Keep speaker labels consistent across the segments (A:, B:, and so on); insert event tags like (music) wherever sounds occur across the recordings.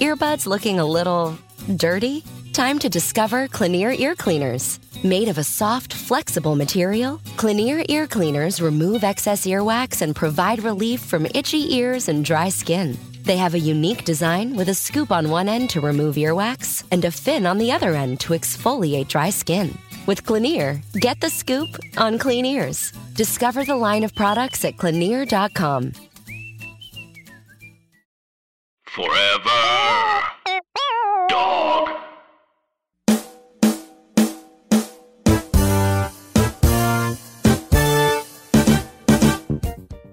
A: Earbuds looking a little dirty? Time to discover Clinere ear cleaners. Made of a soft, flexible material, Clinere ear cleaners remove excess earwax and provide relief from itchy ears and dry skin. They have a unique design with a scoop on one end to remove earwax and a fin on the other end to exfoliate dry skin. With Clinere, get the scoop on clean ears. Discover the line of products at Clinere.com.
B: Forever. Dog.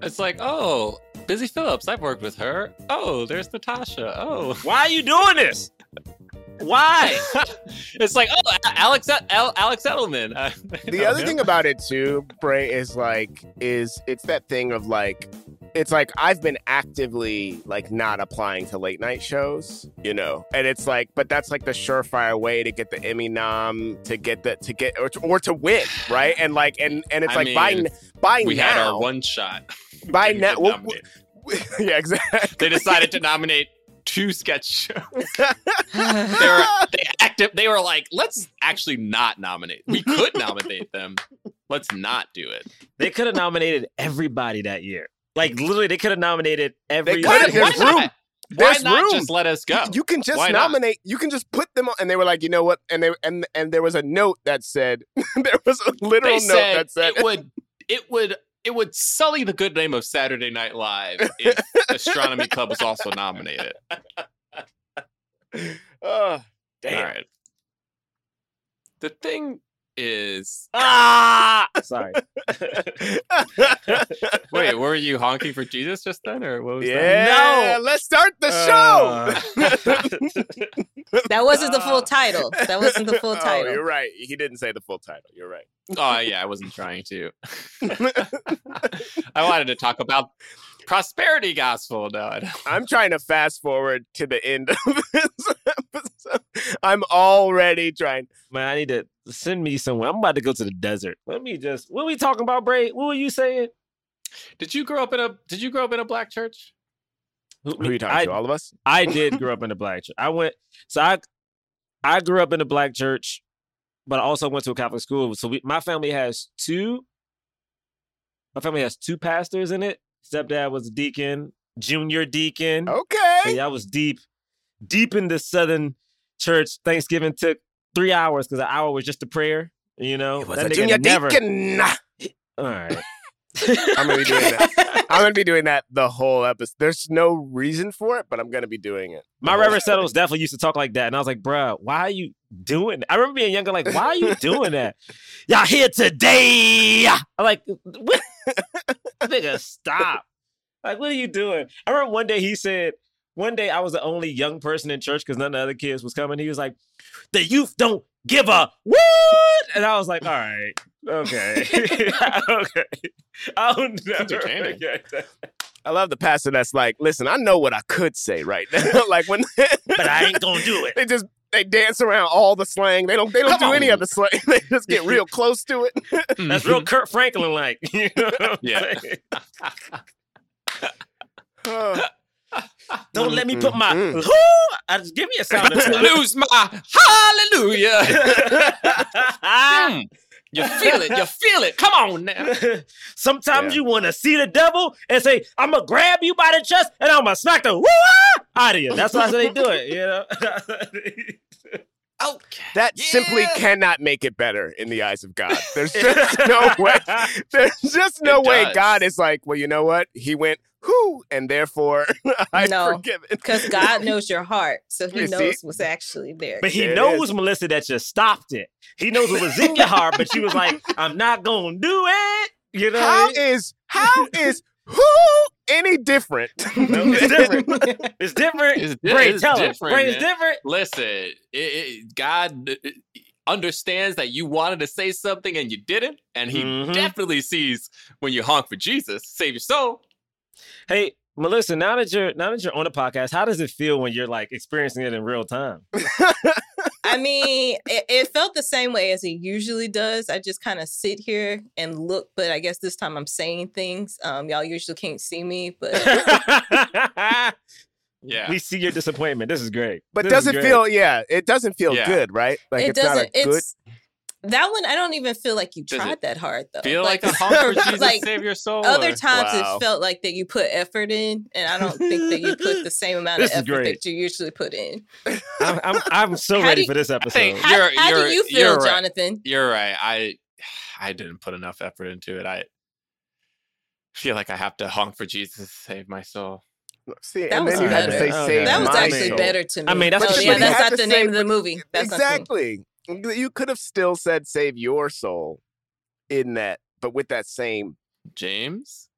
C: It's like, oh, Busy Phillips, I've worked with her. Oh, there's Natasha. Oh,
D: Why are you doing this? Why? (laughs)
C: it's like, oh, Alex, Al- Alex Edelman. (laughs) I
E: The other
C: him.
E: thing about it too, Bray, is like, is it's that thing of like, it's like I've been actively like not applying to late night shows, you know, and it's like, but that's like the surefire way to get the Emmy nom, to get the to get or to, or to win, right? And like, and and it's
C: I
E: like by
C: mean,
E: n- by
C: we had our one shot.
E: by
C: Didn't
E: now,
C: get
E: well, (laughs) yeah, exactly.
C: they decided to nominate two sketch shows. (laughs) they were they active. They were like, let's actually not nominate. We could nominate them. Let's not do it.
D: They could have nominated everybody that year. Like literally, they could have nominated every.
E: could've.
C: Why,
E: There's
C: why
E: room.
C: not? Why not
E: room.
C: just let us go?
E: You can just
C: Why not?
E: nominate. You can just put them on, and they were like, you know what? And they and and there was a note that said, (laughs) there was a literal
C: they
E: note
C: said
E: that said,
C: it would it would it would sully the good name of Saturday Night Live if (laughs) Astronomy Club was also nominated.
E: oh, (laughs) damn.
C: All right. The thing is, (laughs)
D: Ah, (laughs) sorry. (laughs)
C: wait, were you honking for Jesus just then, or what was that?
E: yeah, let's start the
D: Uh,
F: That wasn't the full title. That wasn't the full
E: Oh,
F: title.
E: you're right. He didn't say the full title. You're right.
C: Oh yeah, I wasn't trying to. I wanted to talk about prosperity gospel. No, I don't.
E: I'm (laughs) trying to fast forward to the end of (laughs) this episode. I'm already trying.
D: Man, I need to send me somewhere. I'm about to go to the desert. Let me just. What are we talking about, Bray? What were you saying?
C: Did you grow up in a Did you grow up in a black church?
E: Who are you talking
D: I,
E: to? All of us?
D: I did grow up in a black church. I went. So I, I grew up in a black church, but I also went to a Catholic school. So we, my family has two. My family has two pastors in it. Stepdad was a deacon, junior deacon.
E: Okay.
D: Hey, I was deep, deep in the Southern church. Thanksgiving took three hours because an hour was just a prayer. You know,
E: It was
D: That
E: a
D: nigga
E: junior
D: never.
E: deacon.
D: All right. (laughs)
E: I'm gonna be doing that. I'm gonna be doing that the whole episode. There's no reason for it, but I'm gonna be doing it.
D: My Reverend Settles definitely used to talk like that, and I was like, "Bruh, why are you doing?" That? I remember being younger, like, "Why are you doing that? (laughs) Y'all here today?" I'm like, "What? (laughs) Nigga, stop! Like, what are you doing?" I remember one day he said, "One day I was the only young person in church because none of the other kids was coming." He was like, "The youth don't give a what?" And I was like, "All right, okay, (laughs) (laughs) okay." I'll never forget that.
E: I love the pastor that's like, listen, I know what I could say right now. like when
D: But I ain't gonna do it.
E: they just they dance around all the slang. They don't they don't
C: Come
E: do any of the slang. (laughs) They just get real (laughs) close to it.
D: That's real Kirk Franklin like. (laughs) You know
C: Yeah.
D: saying? Don't let me put my
E: Mm.
D: whoo. I just give me a sound.
C: Lose my hallelujah. You feel it. You feel it. Come on now. (laughs)
D: Sometimes
E: Yeah.
D: you want to see the devil and say, "I'm gonna grab you by the chest and I'm gonna smack the woo out of you." That's why they do it. You know. (laughs)
C: Okay.
E: That simply cannot make it better in the eyes of God. There's just no (laughs) way. There's just no way. God is like, well, you know what? He went whoo, and therefore (laughs) I
F: No,
E: forgive it.
F: Because God (laughs) knows your heart. So he
E: You see?
F: knows what's actually there.
D: But he
E: There
D: knows. Melisa, that you stopped it. He knows what was in your heart, but you was like, (laughs) "I'm not gonna do it." You know. what I
E: How
D: mean?
E: is how is who any different?
D: No, it's different. It's different.
C: It's di-
D: Bray,
C: it's
D: tell him.
C: different,
D: Bray, it's different.
C: Listen, it, it, God uh, understands that you wanted to say something and you didn't, and He
D: Mhm.
C: definitely sees when you honk for Jesus, save your soul.
D: Hey, Melisa, now that you're now that you're on the podcast, how does it feel when you're like experiencing it in real time?
F: I mean, it, it felt the same way as it usually does. I just kind of sit here and look, but I guess this time I'm saying things. Um, y'all usually can't see me, but (laughs)
C: Yeah.
D: we see your disappointment. This is great.
E: But
D: This
E: does it
D: great.
E: feel? Yeah, it doesn't feel
C: Yeah.
E: good, right? Like
F: it
E: it's not a
F: doesn't.
E: good.
F: It's that one. I don't even feel like you
C: Does
F: tried that hard though.
C: Feel like, a honk for (laughs) Jesus,
F: like,
C: save your soul.
F: Other
C: or-
F: times
E: Wow.
F: it felt like that you put effort in, and I don't think that you put the (laughs) same amount of
D: This is
F: effort
D: great.
F: that you usually put in.
D: I'm, I'm, I'm (laughs) so
F: How
D: ready
F: do
D: for this episode.
C: think-
F: How,
C: You're-
F: how do
C: you're-
F: you feel,
C: you're right.
F: Jonathan?
C: You're right. I I didn't put enough effort into it. I feel like I have to honk for Jesus to save my soul.
E: See,
F: That
E: and
F: was
E: then you had to say
D: Okay.
E: save
F: That was
E: my
F: actually
E: soul.
F: better to me.
D: I mean, that's
F: oh,
D: what
F: yeah, that's not the name of the
E: but-
F: movie. That's not
E: exactly. You could have still said save your soul in that, but with that same.
C: James,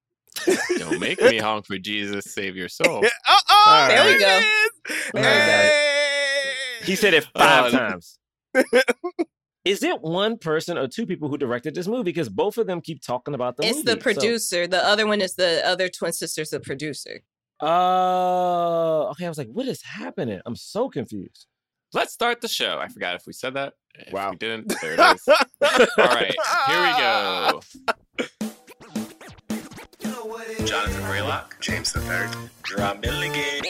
C: don't make me (laughs) honk for Jesus, save your soul. (laughs)
E: Oh, oh,
D: All
F: There we go.
E: is.
F: There we go.
E: Hey.
D: He said it five
C: Uh,
D: times. Is it one person or two people who directed this movie? Because both of them keep talking about the
F: It's
D: movie.
F: the
D: so-
F: producer. The other one is the other twin sister's the producer.
D: Oh, okay. I was like, what is happening? I'm so confused.
C: Let's start the show. I forgot if we said that. If
E: Wow.
C: we didn't, there it is. (laughs) All right, here we go. Jonathan Braylock,
G: James the Third.
H: Drum Milligan.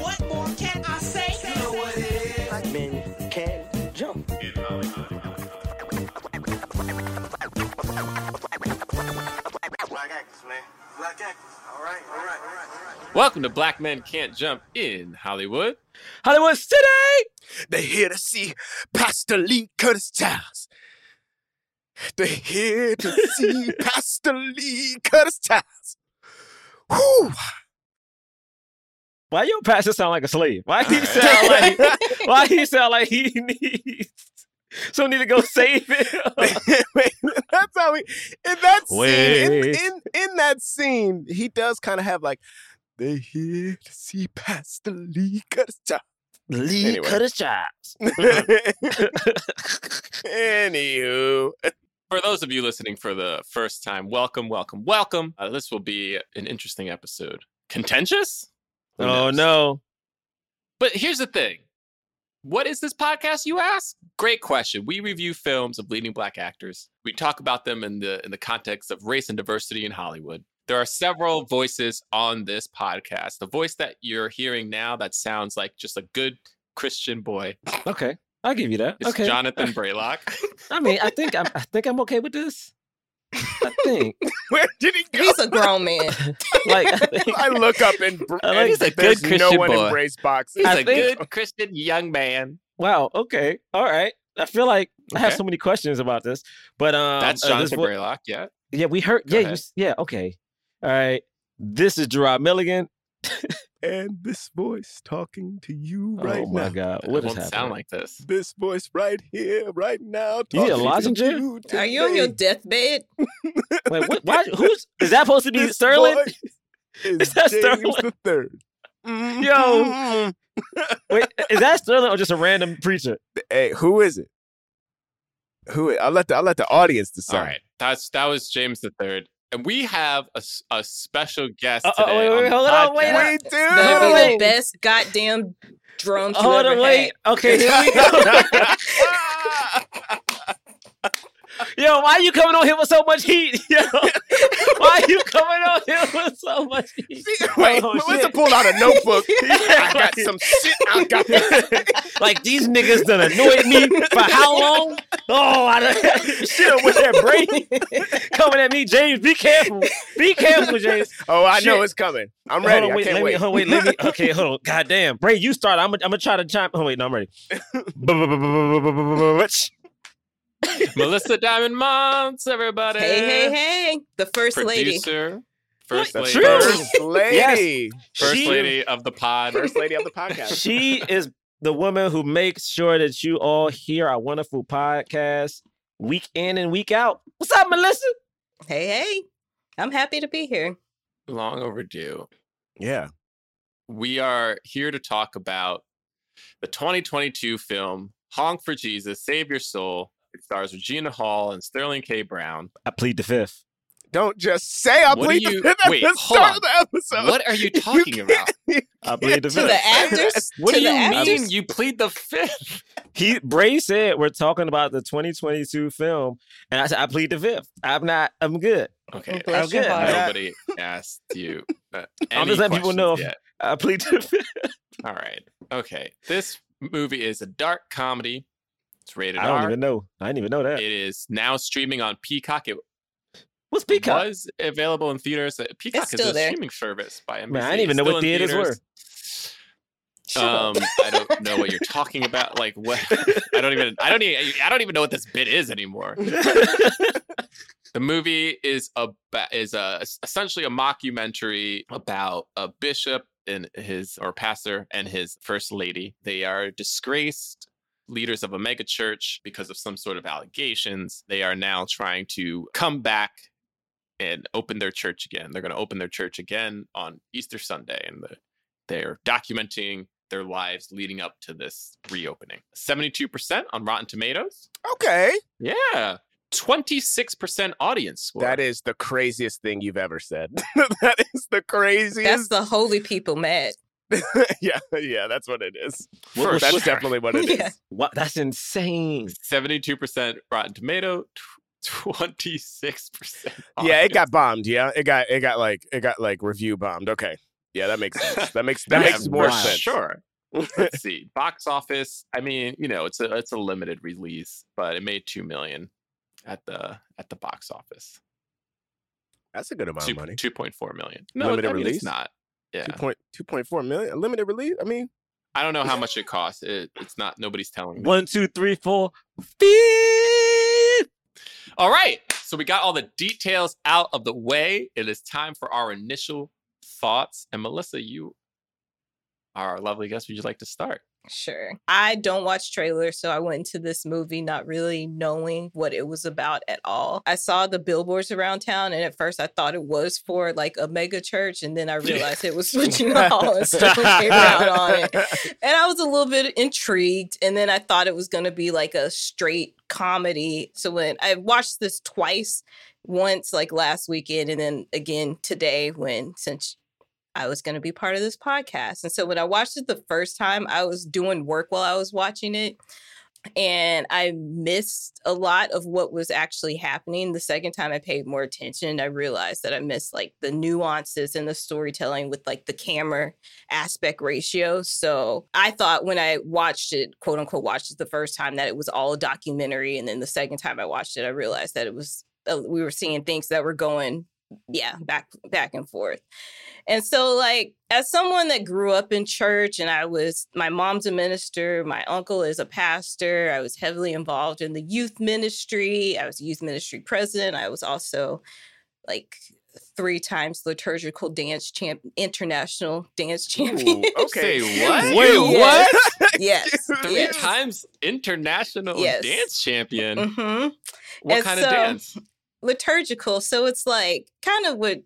I: What more can I say? You know what it is.
H: Black men can jump.
I: Black actors, man. Black actors. All right, all right, all right, all right.
C: Welcome to Black Men Can't Jump in Hollywood.
D: Hollywood City.
E: They're here to see Pastor Lee Curtis Childs. They're here to see (laughs) Pastor Lee Curtis Childs. Whew.
D: Why your pastor sound like a slave? Why he sound like (laughs) why he sound like he needs (laughs) so need to go (laughs) save it? (laughs)
E: Wait, that's how he in that scene. In, in in that scene, he does kind of have like they're here to see Pastor Lee Curtis Childs.
D: Lee
E: Anyway.
D: Curtis Childs.
E: Anywho,
C: For those of you listening for the first time, welcome, welcome, welcome. Uh, this will be an interesting episode. Contentious? Who
D: Oh
C: knows?
D: no.
C: But here's the thing. What is this podcast, you ask? Great question. We review films of leading black actors. We talk about them in the in the context of race and diversity in Hollywood. There are several voices on this podcast. The voice that you're hearing now that sounds like just a good Christian boy
D: Okay. I'll give you that.
C: is
D: okay.
C: Jonathan (laughs) Braylock.
D: I mean, I think I'm I think I'm okay with this. I think. (laughs)
E: where did he go?
F: He's a grown man. (laughs)
D: Like I think
E: I look up and, br-
D: I like- He's
C: a
E: there's
C: good
E: no
C: Christian
E: one
C: boy.
E: in Bray's box.
C: He's
D: I
C: a
D: think-
C: good Christian young man.
D: Wow. Okay. All right. I feel like I have so many questions about this, but um,
C: That's
D: uh, this
C: Jonathan
D: vo-
C: Braylock, yeah.
D: Yeah, we heard.
C: Go
D: yeah, you, yeah. Okay. All right. This is Jerah Milligan. (laughs)
E: and this voice talking to you right now.
D: oh
E: right
D: my
E: now.
D: God,
C: It
D: what is
C: won't
D: happening?
C: sound like this.
E: This voice right here, right now.
D: You need a
E: talking to
D: lozenge?
E: you
F: Are you on your
E: today.
F: deathbed? (laughs)
D: Wait, what, why, who's is that supposed to be
E: This
D: Sterling?
E: voice (laughs) Is,
D: Is that
E: James
D: Sterling?
E: the third. Mm-hmm.
D: Yo. (laughs) Wait, is that Sterling or just a random preacher?
E: Hey, who is it? Who? I'll let the I'll let the audience decide.
C: All right. That's that was James the Third. And we have a, s- a special guest
D: Uh, uh,
C: today.
D: wait, wait,
C: on the
D: hold on, wait,
C: podcast.
E: We do.
F: Gonna be
D: wait.
F: the best goddamn drums you
D: Hold
F: ever
D: on, wait.
F: had.
D: Okay, here we go. (laughs) (laughs) Yo, why you coming on here with so much heat? (laughs) Yo, why you coming on here with so much heat? (laughs)
E: Wait,
D: Oh,
E: Melisa
D: shit.
E: pulled out a notebook. (laughs) I got some shit. I got this.
D: Like these niggas done annoyed me for how long? Oh, I done, shit with that brain coming at me, James. Be careful. Be careful, James.
E: Oh, I know it's coming. I'm
D: Hold
E: ready.
D: on, wait,
E: I can't wait.
D: Me, hold, wait, let me. Okay, hold on. God damn, Bray, you start. I'm. gonna- I'm gonna try to chime. Oh wait, no, I'm ready. (laughs)
C: Melisa Diamond Monts, everybody.
F: Hey, hey, hey. The first lady.
C: First lady.
D: True.
E: first lady.
C: First
D: She-
C: lady of the pod.
E: First lady of the podcast.
D: she is the woman who makes sure that you all hear our wonderful podcast week in and week out. What's up, Melisa?
F: Hey, hey. I'm happy to be here.
C: Long overdue.
E: Yeah.
C: we are here to talk about the 2022 film Honk for Jesus, Save Your Soul. It stars Regina Hall and Sterling K. Brown.
D: I plead the fifth.
E: Don't just say I
C: What
E: plead
C: you-
E: the fifth at
C: wait,
E: the start
C: on.
E: of the episode.
C: What are you (laughs) talking (laughs)
E: You
C: about?
E: can't-
D: I plead the fifth.
F: to
D: fifth.
F: the actors.
C: What
F: to
C: do you
F: actors?
C: mean you plead the fifth?
D: He Bray said we're talking about the 2022 film, and I said I plead the fifth. I'm not. I'm good.
C: Okay.
F: Bless
D: I'm good.
C: Nobody asked you. Uh, (laughs)
D: I'm just letting people know.
C: yet.
D: I plead the fifth.
C: All right. Okay. This movie is a dark comedy. It's rated
D: I don't
C: R.
D: even know. I didn't even know that.
C: It is now streaming on Peacock. It
D: What's Peacock?
C: was available in theaters. Uh, Peacock is
F: still
C: a
F: there.
C: streaming service by NBC.
D: Man, I didn't even
C: It's
D: know what
C: still in
D: theaters were.
C: theaters.
F: Shut up.
C: Um, I don't know what you're talking about. (laughs) Like what? I don't even. I don't even. I don't even know what this bit is anymore. (laughs) The movie is a is a essentially a mockumentary about a bishop and his or pastor and his first lady. They are disgraced leaders of a mega church because of some sort of allegations. They are now trying to come back and open their church again. They're going to open their church again on Easter Sunday, and the, they're documenting their lives leading up to this reopening. Seventy-two percent on Rotten Tomatoes.
E: Okay.
C: Yeah. 26% audience score.
E: That is the craziest thing you've ever said. (laughs) that is the craziest.
F: That's the holy people mad. (laughs)
E: yeah, yeah, that's what it is.
C: For
E: that's
C: sure.
E: definitely what it (laughs) is.
F: Yeah.
D: What? That's insane.
C: 72% Rotten Tomato, tw- 26%.
E: Yeah, it got bombed. Yeah, it got it got like it got like review bombed. Okay, yeah, that makes sense. That makes that (laughs)
C: Yeah,
E: makes more sense.
C: Sure. Let's see. Box office. I mean, you know, it's a it's a limited release, but it made 2 million at the at the box office.
E: That's a good amount
C: Two,
E: of money.
C: 2.4 million. No,
E: Limited
C: I mean,
E: release?
C: it's not. Yeah.
E: Two point two point four million. A limited release. I mean,
C: I don't know how (laughs) much it costs. It, it's not nobody's telling me.
D: One, two, three, four, fifth.
C: All right. So we got all the details out of the way. It is time for our initial thoughts. And Melisa, you are our lovely guest. Would you like to start?
F: Sure. I don't watch trailers, so I went into this movie not really knowing what it was about at all. I saw the billboards around town, and at first I thought it was for like a mega church, and then I realized it was (laughs) switching hall and stuff came out on it. (laughs) And I was a little bit intrigued, and then I thought it was going to be like a straight comedy. So when I watched this twice, once like last weekend, and then again today, when since I was going to be part of this podcast. And so when I watched it the first time, I was doing work while I was watching it. And I missed a lot of what was actually happening. The second time I paid more attention, I realized that I missed like the nuances in the storytelling with like the camera aspect ratio. So I thought when I watched it, quote unquote, watched it the first time, that it was all a documentary. And then the second time I watched it, I realized that it was, uh, we were seeing things that were going, yeah, back, back and forth. And so, like, as someone that grew up in church, and I was, my mom's a minister, my uncle is a pastor, I was heavily involved in the youth ministry. I was youth ministry president. I was also like three times liturgical dance champ, international dance champion. (laughs)
E: okay.
C: What?
D: Wait,
F: Yes.
E: what?
F: yes. (laughs) (laughs)
C: Three
F: yes.
C: times international
F: Yes.
C: dance champion.
F: hmm
C: What
F: And
C: kind of dance?
F: Liturgical. So it's like kind of with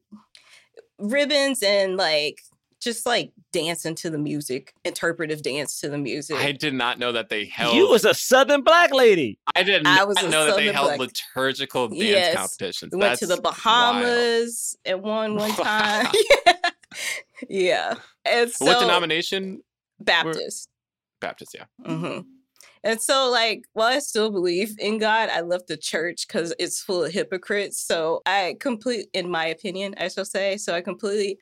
F: ribbons and like just like dancing to the music, interpretive dance to the music.
C: I did not know that they held.
D: You was a Southern black lady.
C: I didn't
F: I
C: know,
F: was a
C: know that they held
F: Black-
C: liturgical dance
F: Yes.
C: competitions.
F: we went to the
C: That's wild.
F: Bahamas at one one (laughs) time.
C: Wow. (laughs)
F: yeah. And so
C: what denomination?
F: Baptist.
C: Baptist, yeah.
F: hmm And so, like, while I still believe in God, I left the church because it's full of hypocrites. So I complete, in my opinion, I shall say, so I completely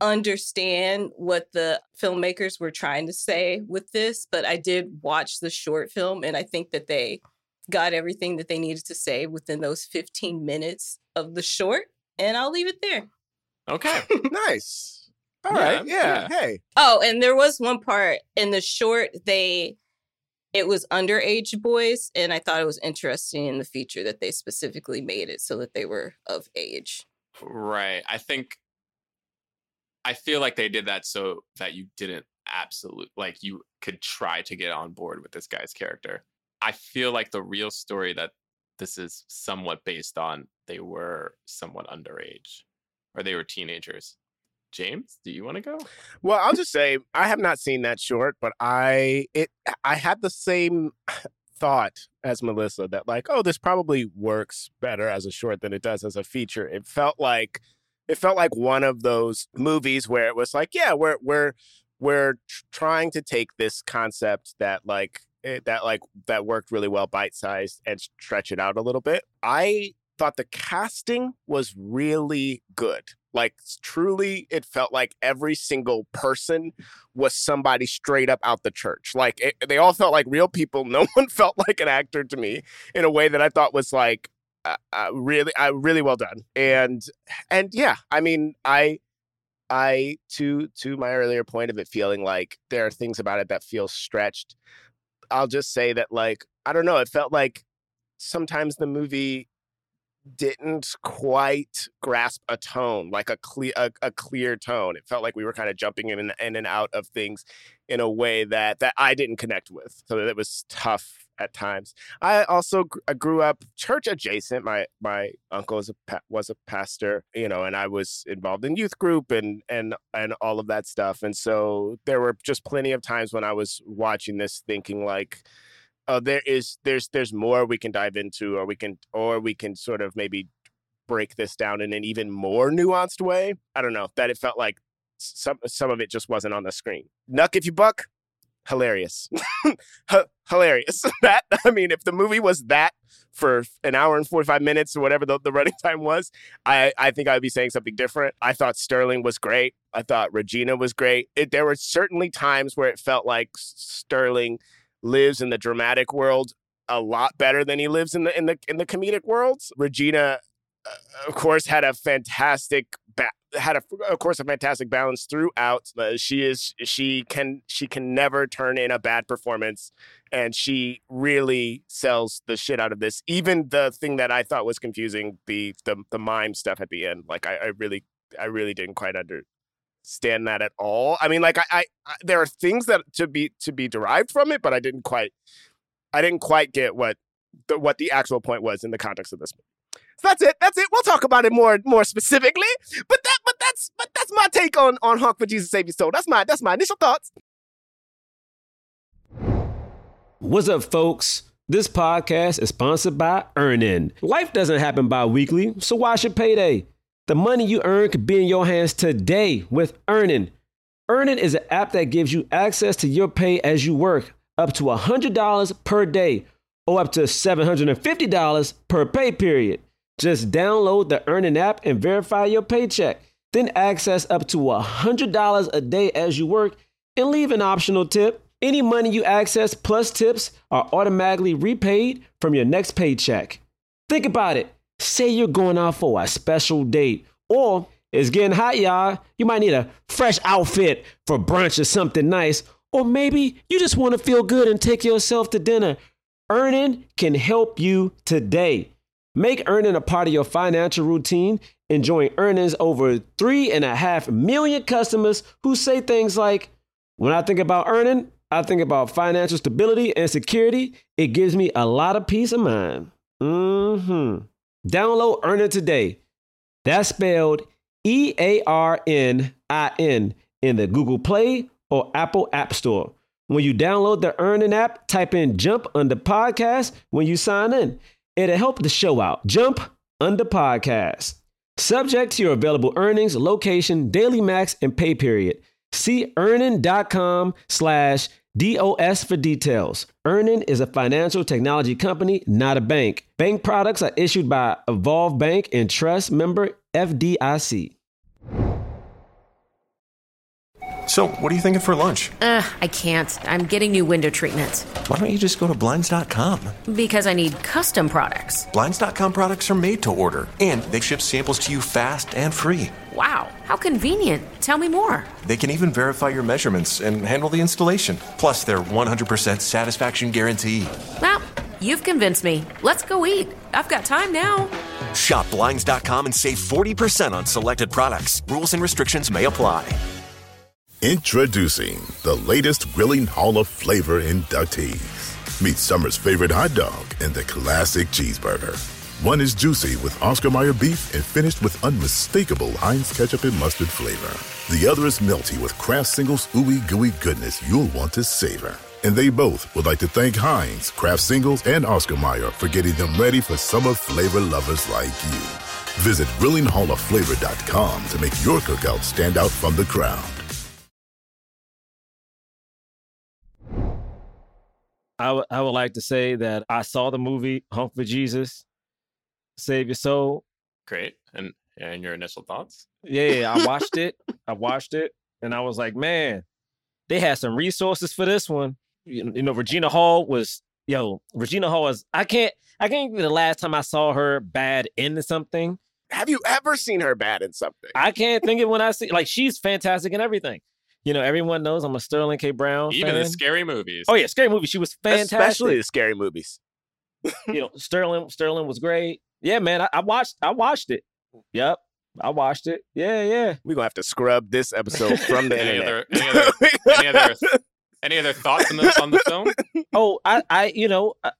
F: understand what the filmmakers were trying to say with this. But I did watch the short film, and I think that they got everything that they needed to say within those 15 minutes of the short. And I'll leave it there.
C: Okay. (laughs)
E: nice. All
C: Yeah,
E: right. Yeah. Hey.
F: Oh, and there was one part in the short they it was underage boys and I thought it was interesting in the feature that they specifically made it so that they were of age.
C: Right. I think I feel like they did that so that you didn't absolute like you could try to get on board with this guy's character. I feel like the real story that this is somewhat based on they were somewhat underage or they were teenagers. James, do you want to go?
E: Well, I'll just say I have not seen that short, but I it I had the same thought as Melisa that like, oh, this probably works better as a short than it does as a feature. It felt like it felt like one of those movies where it was like, yeah, we're we're we're trying to take this concept that like eh, that like that worked really well bite sized and stretch it out a little bit. I thought the casting was really good. Like truly, it felt like every single person was somebody straight up out the church. Like it, they all felt like real people. (laughs) No one felt like an actor to me in a way that I thought was like uh, uh, really, uh, really well done. And and yeah, I mean, I I to to my earlier point of it feeling like there are things about it that feel stretched. I'll just say that like I don't know, it felt like sometimes the movie didn't quite grasp a tone, like a clear a, a clear tone. It felt like we were kind of jumping in and, in and out of things in a way that that I didn't connect with. So that was tough at times. I also gr- I grew up church adjacent. My my uncle was a pa- was a pastor, you know, and I was involved in youth group and and and all of that stuff. And so there were just plenty of times when I was watching this, thinking like, oh, there is there's there's more we can dive into, or we can or we can sort of maybe break this down in an even more nuanced way. I don't know that it felt like some some of it just wasn't on the screen. Nuck if you buck, hilarious, (laughs) H- hilarious. (laughs) That I mean, if the movie was that for an hour and forty five minutes or whatever the, the running (laughs) time was, I I think I'd be saying something different. I thought Sterling was great. I thought Regina was great. It, there were certainly times where it felt like Sterling lives in the dramatic world a lot better than he lives in the in the in the comedic worlds. Regina, uh, of course, had a fantastic ba- had a of course a fantastic balance throughout. Uh, she is she can she can never turn in a bad performance, and she really sells the shit out of this. Even the thing that I thought was confusing, the the the mime stuff at the end, like I, I really I really didn't quite understand that at all. I mean, like I, I, I there are things that to be to be derived from it, but I didn't quite I didn't quite get what the, what the actual point was in the context of this movie. So that's it. That's it. We'll talk about it more more specifically. But that but that's but that's my take on on Honk for Jesus Save Your Soul. That's my that's my initial thoughts.
D: What's up, folks? This podcast is sponsored by Earnin. Life doesn't happen bi weekly, so why should payday? The money you earn could be in your hands today with Earnin. Earnin is an app that gives you access to your pay as you work, up to $100 per day or up to $750 per pay period. Just download the Earnin app and verify your paycheck. Then access up to $100 a day as you work and leave an optional tip. Any money you access plus tips are automatically repaid from your next paycheck. Think about it. Say you're going out for a special date or it's getting hot, y'all. You might need a fresh outfit for brunch or something nice. Or maybe you just want to feel good and take yourself to dinner. Earnin can help you today. Make Earnin a part of your financial routine, enjoying earnings over three and a half million customers who say things like, When I think about Earnin, I think about financial stability and security. It gives me a lot of peace of mind. Mm hmm Download Earnin today. That's spelled E A R N I N in the Google Play or Apple App Store. When you download the Earnin app, type in Jump Under Podcast when you sign in. It'll help the show out. Jump Under Podcast. Subject to your available earnings, location, daily max, and pay period. See earnin.com slash DOS for details. Earnin is a financial technology company, not a bank. Bank products are issued by Evolve Bank and Trust member FDIC.
J: So, what are you thinking for lunch?
K: Ugh, I can't. I'm getting new window treatments.
J: Why don't you just go to Blinds.com?
K: Because I need custom products.
J: Blinds.com products are made to order, and they ship samples to you fast and free.
K: Wow, how convenient. Tell me more.
J: They can even verify your measurements and handle the installation. Plus, their 100% satisfaction guarantee.
K: Well, you've convinced me. Let's go eat. I've got time now.
J: Shop Blinds.com and save 40% on selected products. Rules and restrictions may apply.
L: Introducing the latest grilling hall of flavor inductees. Meet summer's favorite hot dog and the classic cheeseburger. One is juicy with Oscar Mayer beef and finished with unmistakable Heinz ketchup and mustard flavor. The other is melty with Kraft Singles ooey gooey goodness you'll want to savor. And they both would like to thank Heinz, Kraft Singles, and Oscar Mayer for getting them ready for summer flavor lovers like you. Visit GrillingHallOfFlavor.com to make your cookout stand out from the crowd.
D: I would would like to say that I saw the movie Hump for Jesus, Save Your Soul.
C: Great. And and your initial thoughts?
D: Yeah, yeah, I watched it. (laughs) I watched it, and I was like, man, they had some resources for this one. You you know, Regina Hall was yo. Regina Hall was. I can't. I can't the last time I saw her bad into something.
E: Have you ever seen her bad in something?
D: I can't think of when I see like she's fantastic in everything. You know, everyone knows I'm a Sterling K. Brown
C: Even
D: fan.
C: the scary movies.
D: Oh yeah, scary movie. She was fantastic.
E: Especially the scary movies.
D: you know, Sterling Sterling was great. Yeah, man, I, I watched I watched it. Yep, I watched it. Yeah, yeah.
E: We're gonna have to scrub this episode from the (laughs)
C: any
E: internet.
C: other any other any other any other thoughts on the on the film? (laughs)
D: Oh, I I you know I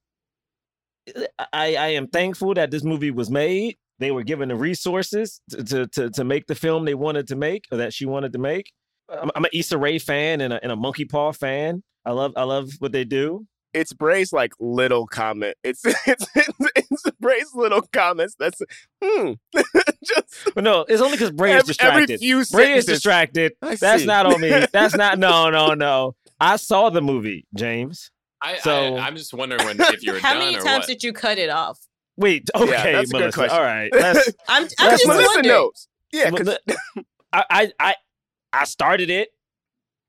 D: I, I am thankful that this movie was made. They were given the resources to, to to to make the film they wanted to make or that she wanted to make. I'm, I'm an Issa Rae fan and a, and a Monkeypaw fan. I love I love what they do.
E: It's Bray's like little comment. It's (laughs) it's it's, it's Bray's little comments. That's hmm. (laughs) Just
D: But no, it's only because Bray is
E: Every- every
D: distracted.
E: few
D: Bray is distracted.
E: I
D: That's
E: see.
D: not on me. (laughs) That's not. No, no, no. I saw the movie, James.
C: I,
D: So-
C: I I'm just wondering when if you were
F: How many times
C: what.
F: did you cut it off?
D: Wait. Okay,
E: that's a good question.
D: All right. Let's,
F: I'm, I'm
D: That's
F: just
D: Melisa
E: Melisa
F: wondering.
E: knows. Yeah, 'cause-
D: Well, I, I I I started it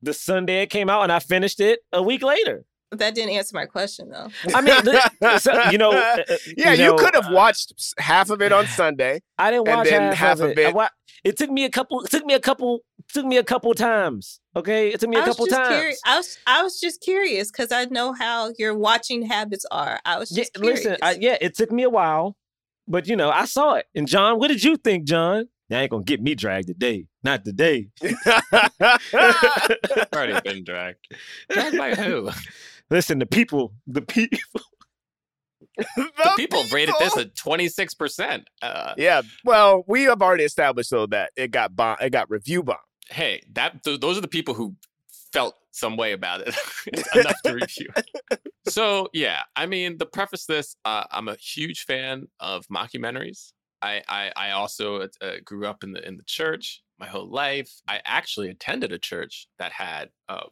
D: the Sunday it came out, and I finished it a week later.
F: That didn't answer my question though.
D: I mean, the- so, you know, (laughs) uh, uh,
E: yeah, you,
D: know,
E: could have
D: uh,
E: watched s- half of it on Sunday.
D: I didn't
E: and
D: watch
E: then
D: half,
E: half
D: of
E: of
D: it. I
E: it-
D: wa- it took me a couple. It took me a couple. Took me a couple times. Okay, it took me a
F: I was
D: couple
F: just
D: times.
F: curious. I was I was just curious because I know how your watching habits are. I was
D: Yeah,
F: just curious.
D: listen, I, yeah, it took me a while, but you know, I saw it. And John, what did you think, John? You ain't gonna get me dragged today. Not today. (laughs) (laughs)
C: already been dragged. Dragged by who?
D: Listen, the people, the people. (laughs)
C: The people rated this at 26 percent. Uh,
E: Yeah, well, we have already established though that it got bomb, it got review bomb.
C: hey, that th- those are the people who felt some way about it (laughs) enough to review. it. (laughs) So yeah, I mean, the preface this, uh, I'm a huge fan of mockumentaries. I I, I also uh, grew up in the in the church my whole life. I actually attended a church that had uh,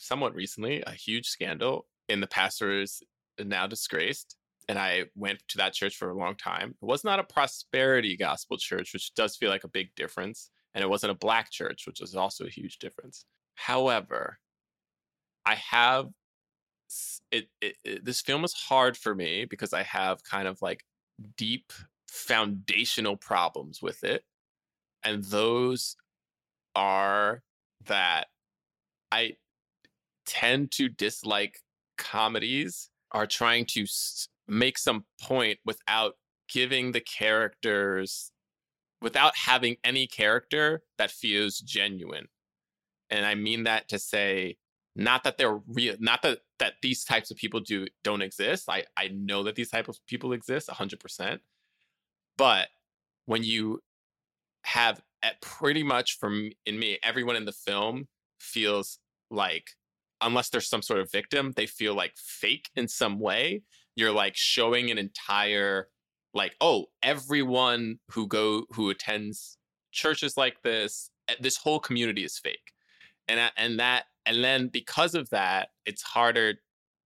C: somewhat recently a huge scandal, and the pastor is now disgraced. And I went to that church for a long time. It was not a prosperity gospel church, which does feel like a big difference and it wasn't a black church, which is also a huge difference. However, I have it, it, it. This film is hard for me because I have kind of like deep foundational problems with it, and those are that I tend to dislike comedies are trying to make some point without giving the characters without having any character that feels genuine. And I mean that to say not that they're real not that that these types of people do don't exist. I I know that these type of people exist 100%. But when you have at pretty much from in me everyone in the film feels like unless there's some sort of victim, they feel like fake in some way. You're like showing an entire like oh everyone who go who attends churches like this eh, this whole community is fake and and that and then because of that it's harder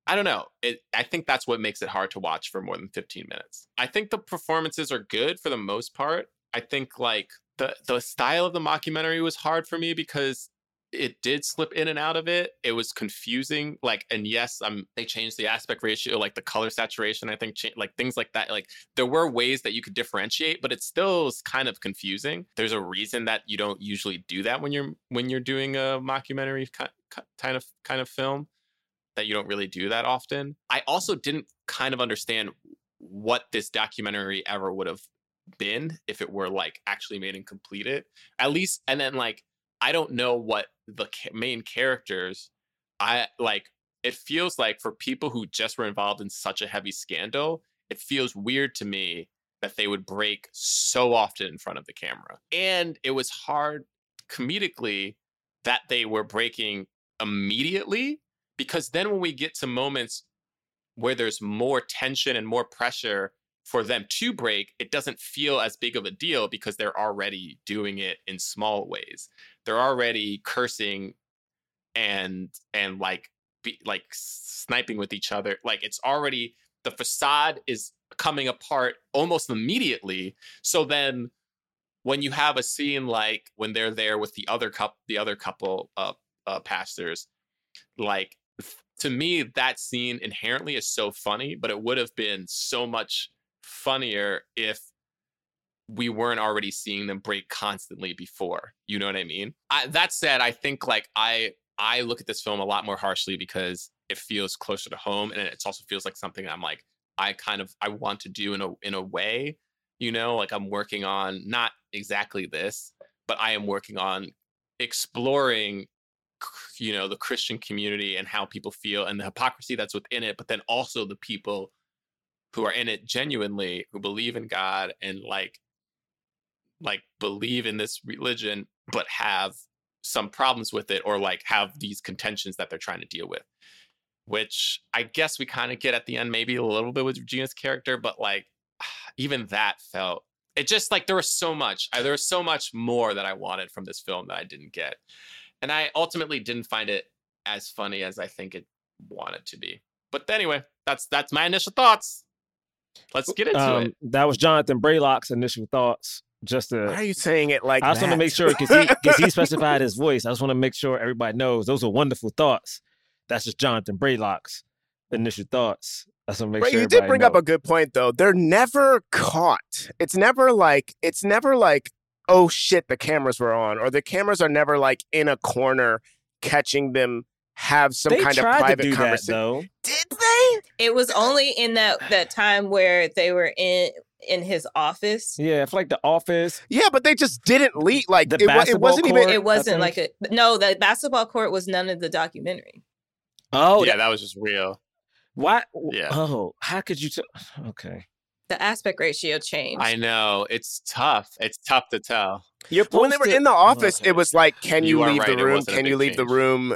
C: i don't know it, i think that's what makes it hard to watch for more than 15 minutes i think the performances are good for the most part i think like the the style of the mockumentary was hard for me because it did slip in and out of it. It was confusing. Like, and yes, um, they changed the aspect ratio, like the color saturation. I think, cha- like things like that. Like, there were ways that you could differentiate, but it still is kind of confusing. There's a reason that you don't usually do that when you're when you're doing a mockumentary ki- ki- kind of kind of film. That you don't really do that often. I also didn't kind of understand what this documentary ever would have been if it were like actually made and completed. At least, and then like I don't know what the main characters. I like. It feels like for people who just were involved in such a heavy scandal, it feels weird to me that they would break so often in front of the camera. And it was hard comedically that they were breaking immediately because then when we get to moments where there's more tension and more pressure for them to break, it doesn't feel as big of a deal because they're already doing it in small ways. They're already cursing and and like be, like sniping with each other. Like it's already the facade is coming apart almost immediately. So then when you have a scene like when they're there with the other couple the other couple of uh, pastors like to me that scene inherently is so funny but it would have been so much funnier if we weren't already seeing them break constantly before you know what i mean? I, that said i think like i i look at this film a lot more harshly because it feels closer to home and it also feels like something i'm like i kind of i want to do in a in a way you know? Like i'm working on not exactly this but i am working on exploring you know the christian community and how people feel and the hypocrisy that's within it but then also the people who are in it genuinely who believe in god and like like believe in this religion but have some problems with it or like have these contentions that they're trying to deal with which i guess we kind of get at the end maybe a little bit with regina's character but like (sighs) even that felt it just like there was so much there was so much more that i wanted from this film that i didn't get and I ultimately didn't find it as funny as I think it wanted to be. But anyway, that's that's my initial thoughts. Let's get into
D: Um,
C: it.
D: that was Jonathan Braylock's initial thoughts. Just to,
E: Why are you saying it like
D: I just want to make sure because he, 'cause he (laughs) specified his voice. I just want to make sure everybody knows those are wonderful thoughts. That's just Jonathan Braylock's initial thoughts. That's just want make
E: Right,
D: sure.
E: you did bring
D: know.
E: up a good point though. They're never caught. It's never like it's never like oh shit the cameras were on or the cameras are never like in a corner catching them have some
D: They
E: kind of
D: tried to
E: private
D: do that,
E: conversation.
D: though.
E: Did they?
F: It was only in that that time where they were in in his office.
D: Yeah, I feel like The Office.
E: Yeah, but they just didn't leak like
D: The
E: it, wa- it
D: basketball
E: wasn't
D: court,
E: even
F: It wasn't like a no. The basketball court was none of the documentary.
D: Oh,
C: yeah,
D: that,
C: that was just real.
D: why?
C: Yeah.
D: Oh, how could you? T- okay.
F: The aspect ratio changed.
C: I know it's tough. It's tough to tell.
D: You're
E: when they were in the oh, office, it was like, can you,
C: You
E: leave
C: right,
E: the room? Can you
C: big
E: leave the room?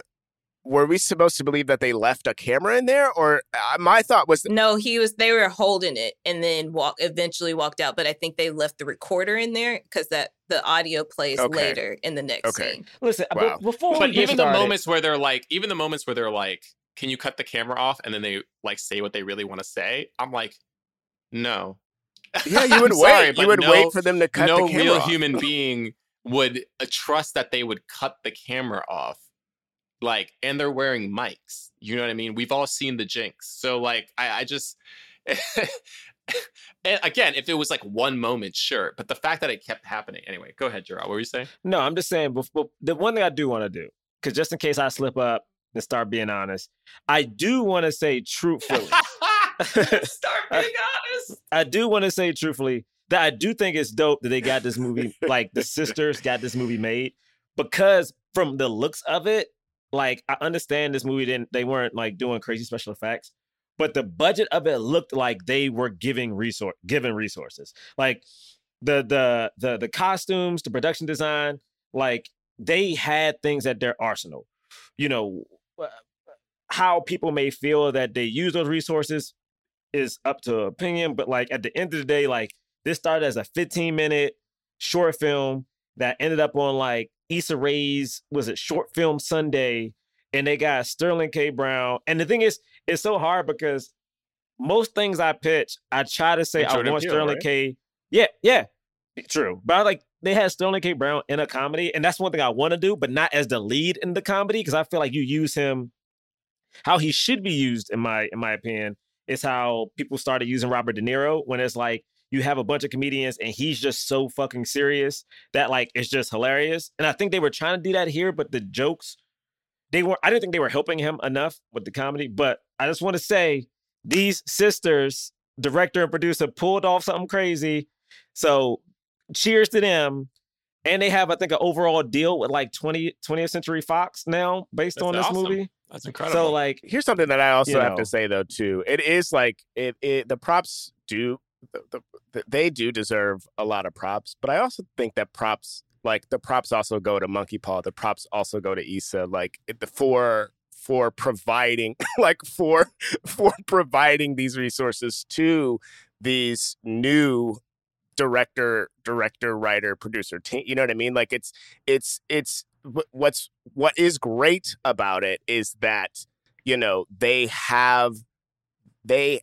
E: Were we supposed to believe that they left a camera in there, or uh, my thought was
F: No, he was. They were holding it and then walk. Eventually walked out, but I think they left the recorder in there because that the audio plays
E: Okay.
F: later in the next
E: Okay.
F: scene.
D: Listen, be-
E: Wow.
D: before
C: But
D: we get
C: even the moments where they're like, even the moments where they're like, "Can you cut the camera off?" and then they like say what they really want to say. I'm like, no.
E: yeah, you (laughs) would
C: I'm
E: wait.
C: sorry,
E: you would
C: no-
E: wait for them to cut
C: no
E: the camera
C: real
E: off.
C: human (laughs) being would uh, trust that they would cut the camera off like and they're wearing mics you know what i mean we've all seen the jinx so like i, I just (laughs) and again if it was like one moment sure but the fact that it kept happening anyway go ahead jerah what were you saying
D: No, I'm just saying. Before, the one thing I do want to do, because just in case I slip up and start being honest, I do want to say truthfully. (laughs)
C: start (laughs) being honest
D: I do want to say truthfully that I do think it's dope that they got this movie, like the sisters got this movie made, because from the looks of it, like I understand this movie didn't, they weren't like doing crazy special effects, but the budget of it looked like they were giving resource, given resources, like the the the the costumes, the production design, like they had things at their arsenal. You know, uh, how people may feel that they use those resources is up to opinion, but like at the end of the day, like this started as a 15 minute short film that ended up on like Issa Rae's was it short film Sunday, and they got Sterling K. Brown. And the thing is, it's so hard because most things I pitch, I try to say I want
C: Peele,
D: Sterling
C: right?
D: K. Yeah, yeah, true. But I like they had Sterling K. Brown in a comedy, and that's one thing I want to do, but not as the lead in the comedy because I feel like you use him how he should be used in my in my opinion is how people started using Robert De Niro when it's like you have a bunch of comedians and he's just so fucking serious that like it's just hilarious. And I think they were trying to do that here, but the jokes they were I didn't think they were helping him enough with the comedy. But I just want to say these sisters, director and producer, pulled off something crazy. So cheers to them. And they have, I think, an overall deal with like 20, 20th Century Fox now based
C: That's
D: on this
C: awesome.
D: movie.
C: that's incredible
D: So like
E: Here's something that I also
D: you
E: have to say though too. It is like it, it the props do the, the, the, they do deserve a lot of props, but I also think that props like the props also go to Monkeypaw. The props also go to Issa. Like eh, the for for providing (laughs) like for (laughs) for providing these resources to these new director director writer producer team you know what i mean like it's it's it's what's what is great about it is that you know they have they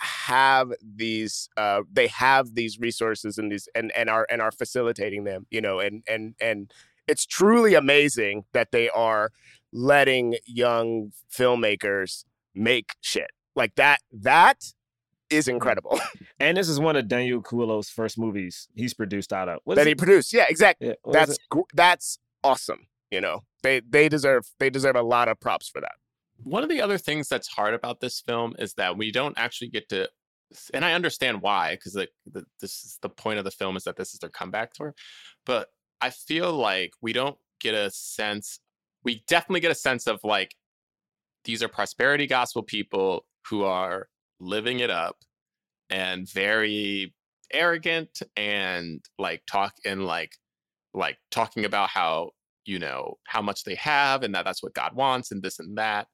E: have these uh they have these resources and these and and are and are facilitating them you know and and and it's truly amazing that they are letting young filmmakers make shit. Like that that is incredible. (laughs)
D: And this is one of Daniel Kaluuya's first movies he's produced out of.
E: That he produced. Yeah exactly.
D: Yeah,
E: that's that's awesome you know. They they deserve they deserve a lot of props for that
C: One of the other things that's hard about this film is that we don't actually get to, and I understand why, because like the, this is the point of the film is that this is their comeback tour, but I feel like we don't get a sense. We definitely get a sense of like these are prosperity gospel people who are living it up and very arrogant and like talk and like like talking about how you know how much they have and that that's what God wants and this and that.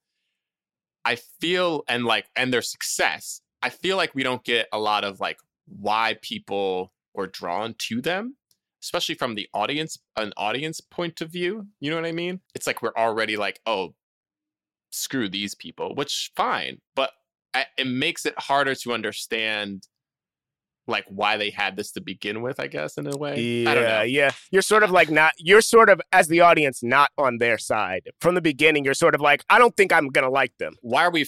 C: I feel and like and their success. I feel like we don't get a lot of like why people were drawn to them, especially from the audience an audience point of view. You know what I mean? It's like we're already like, oh, screw these people, which fine, but eh, it makes it harder to understand like why they had this to begin with, I guess, in a way. I don't know.
E: Yeah, yeah. You're sort of like not. You're sort of as the audience not on their side from the beginning. You're sort of like, I don't think I'm gonna like them.
C: why are we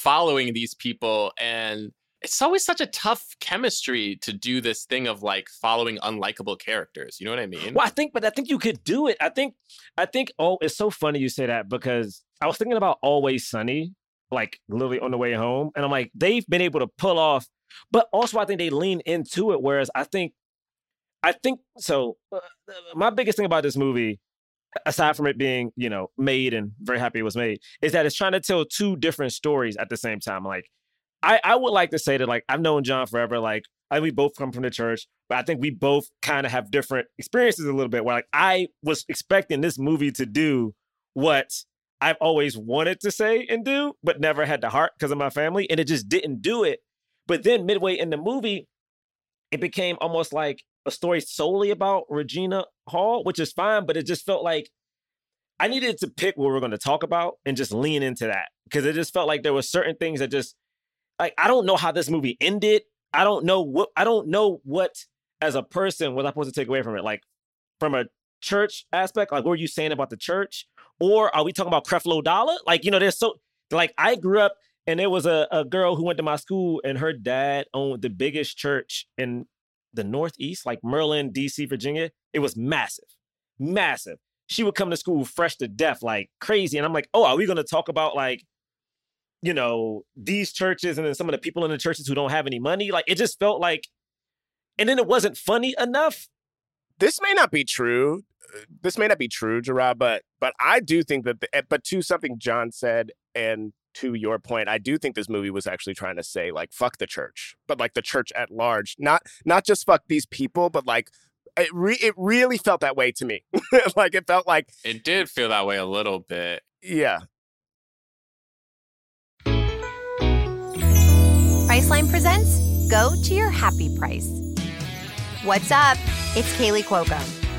C: following these people and it's always such a tough chemistry to do this thing of like following unlikable characters you know what i mean
D: Well, I think, but I think you could do it. I think, I think. Oh, it's so funny you say that because I was thinking about Always Sunny, like literally on the way home, and I'm like, they've been able to pull off, but also I think they lean into it. Whereas I think, I think so. Uh, my biggest thing about this movie, aside from it being you know made and very happy it was made, is that it's trying to tell two different stories at the same time. Like, I I would like to say that like I've known John forever, like. I think we both come from the church, but I think we both kind of have different experiences a little bit. Where like I was expecting this movie to do what I've always wanted to say and do, but never had the heart because of my family, and it just didn't do it. But then midway in the movie, it became almost like a story solely about Regina Hall, which is fine, but it just felt like I needed to pick what we are going to talk about and just lean into that because it just felt like there were certain things that just like I don't know how this movie ended. I don't know what I don't know what as a person was I supposed to take away from it. Like from a church aspect, like what were you saying about the church? Or are we talking about Creflo Dollar? Like, you know, there's so like I grew up and it was a, a girl who went to my school and her dad owned the biggest church in the Northeast, like Maryland, DC, Virginia. It was massive, massive. She would come to school fresh to death, like crazy. And I'm like, oh, are we gonna talk about like you know, these churches and then some of the people in the churches who don't have any money. Like it just felt like, and then it wasn't funny enough.
E: This may not be true. uh, This may not be true, Gerard, but but I do think that. The, eh, but to something John said, and to your point, I do think this movie was actually trying to say like fuck the church, but like the church at large, not not just fuck these people, but like it re- it really felt that way to me. (laughs) like it felt like
C: it did feel that way a little bit
E: yeah,
M: Priceline presents Go to Your Happy Price. What's up? It's Kaley Cuoco.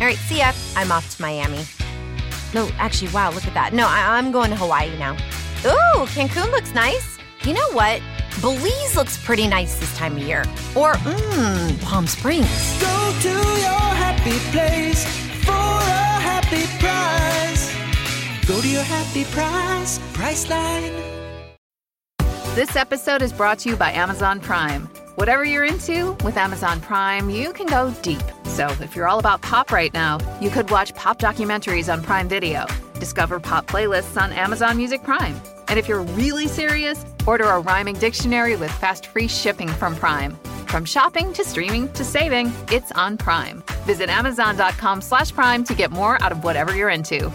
M: All right, see ya. I'm off to Miami. No, actually, wow, look at that. No, I- I'm going to Hawaii now. Ooh, Cancun looks nice. You know what? Belize looks pretty nice this time of year. Or, mmm, Palm Springs.
N: Go to your happy place for a happy price. Go to your happy price, Priceline.
O: This episode is brought to you by Amazon Prime. Whatever you're into, with Amazon Prime, you can go deep. So if you're all about pop right now, you could watch pop documentaries on Prime Video, discover pop playlists on Amazon Music Prime. And if you're really serious, order a rhyming dictionary with fast free shipping from Prime. From shopping to streaming to saving, it's on Prime. Visit Amazon.com slash Prime to get more out of whatever you're into.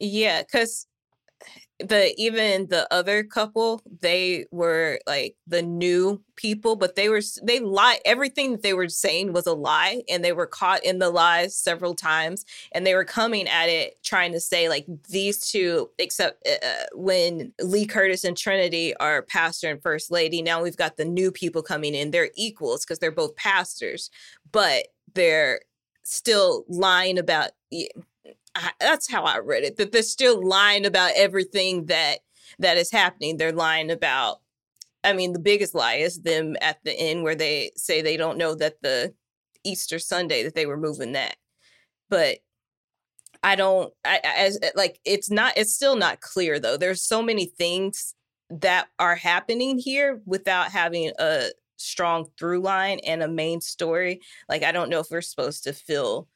F: Yeah, because the even the other couple, they were like the new people, but they were they lie. Everything that they were saying was a lie, and they were caught in the lies several times. And they were coming at it trying to say like these two, except uh, uh, when Lee Curtis and Trinity are pastor and first lady. Now we've got the new people coming in. They're equals because they're both pastors, but they're still lying about That's how I read it. That they're still lying about everything that that is happening. They're lying about. I mean, the biggest lie is them at the end where they say they don't know that the Easter Sunday that they were moving that, but I don't. I as eh, like it's not. It's still not clear though. There's so many things that are happening here without having a strong through line and a main story. Like I don't know if we're supposed to feel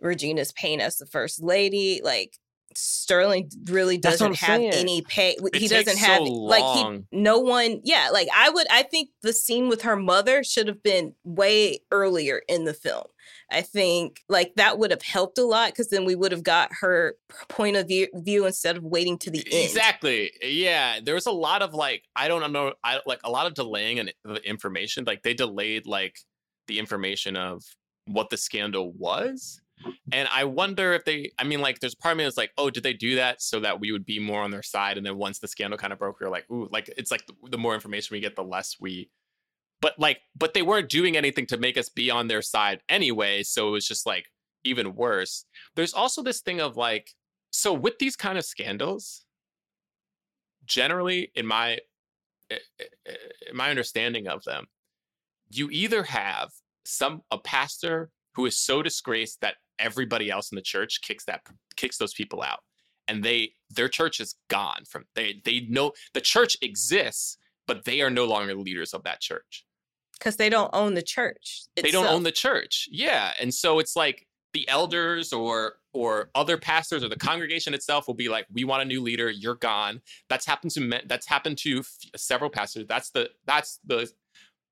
F: Regina's pain as the first lady. Like Sterling really doesn't have
D: saying.
F: any pay.
C: It
F: he doesn't have
C: so
F: like he no one. Yeah, like I would. I think the scene with her mother should have been way earlier in the film. I think like that would have helped a lot because then we would have got her point of view, view instead of waiting to the end.
C: Exactly. Eh, yeah, there was a lot of like I don't know, I like a lot of delaying and the information. Like they delayed like the information of what the scandal was. And I wonder if they, I mean, like, there's part of me that's like, oh, did they do that so that we would be more on their side? And then once the scandal kind of broke, we are like, ooh, like, it's like the, the more information we get, the less we, but like, but they weren't doing anything to make us be on their side anyway. So it was just like even worse. There's also this thing of like, so with these kind of scandals, generally in my in my understanding of them you either have some a pastor who is so disgraced that everybody else in the church kicks that kicks those people out. And they their church is gone from they they know the church exists but they are no longer leaders of that church.
F: Because they don't own the church.
C: they don't own the church. Yeah. And so it's like the elders or or other pastors or the congregation itself will be like we want a new leader. You're gone. That's happened to men that's happened to f- several pastors. That's the that's the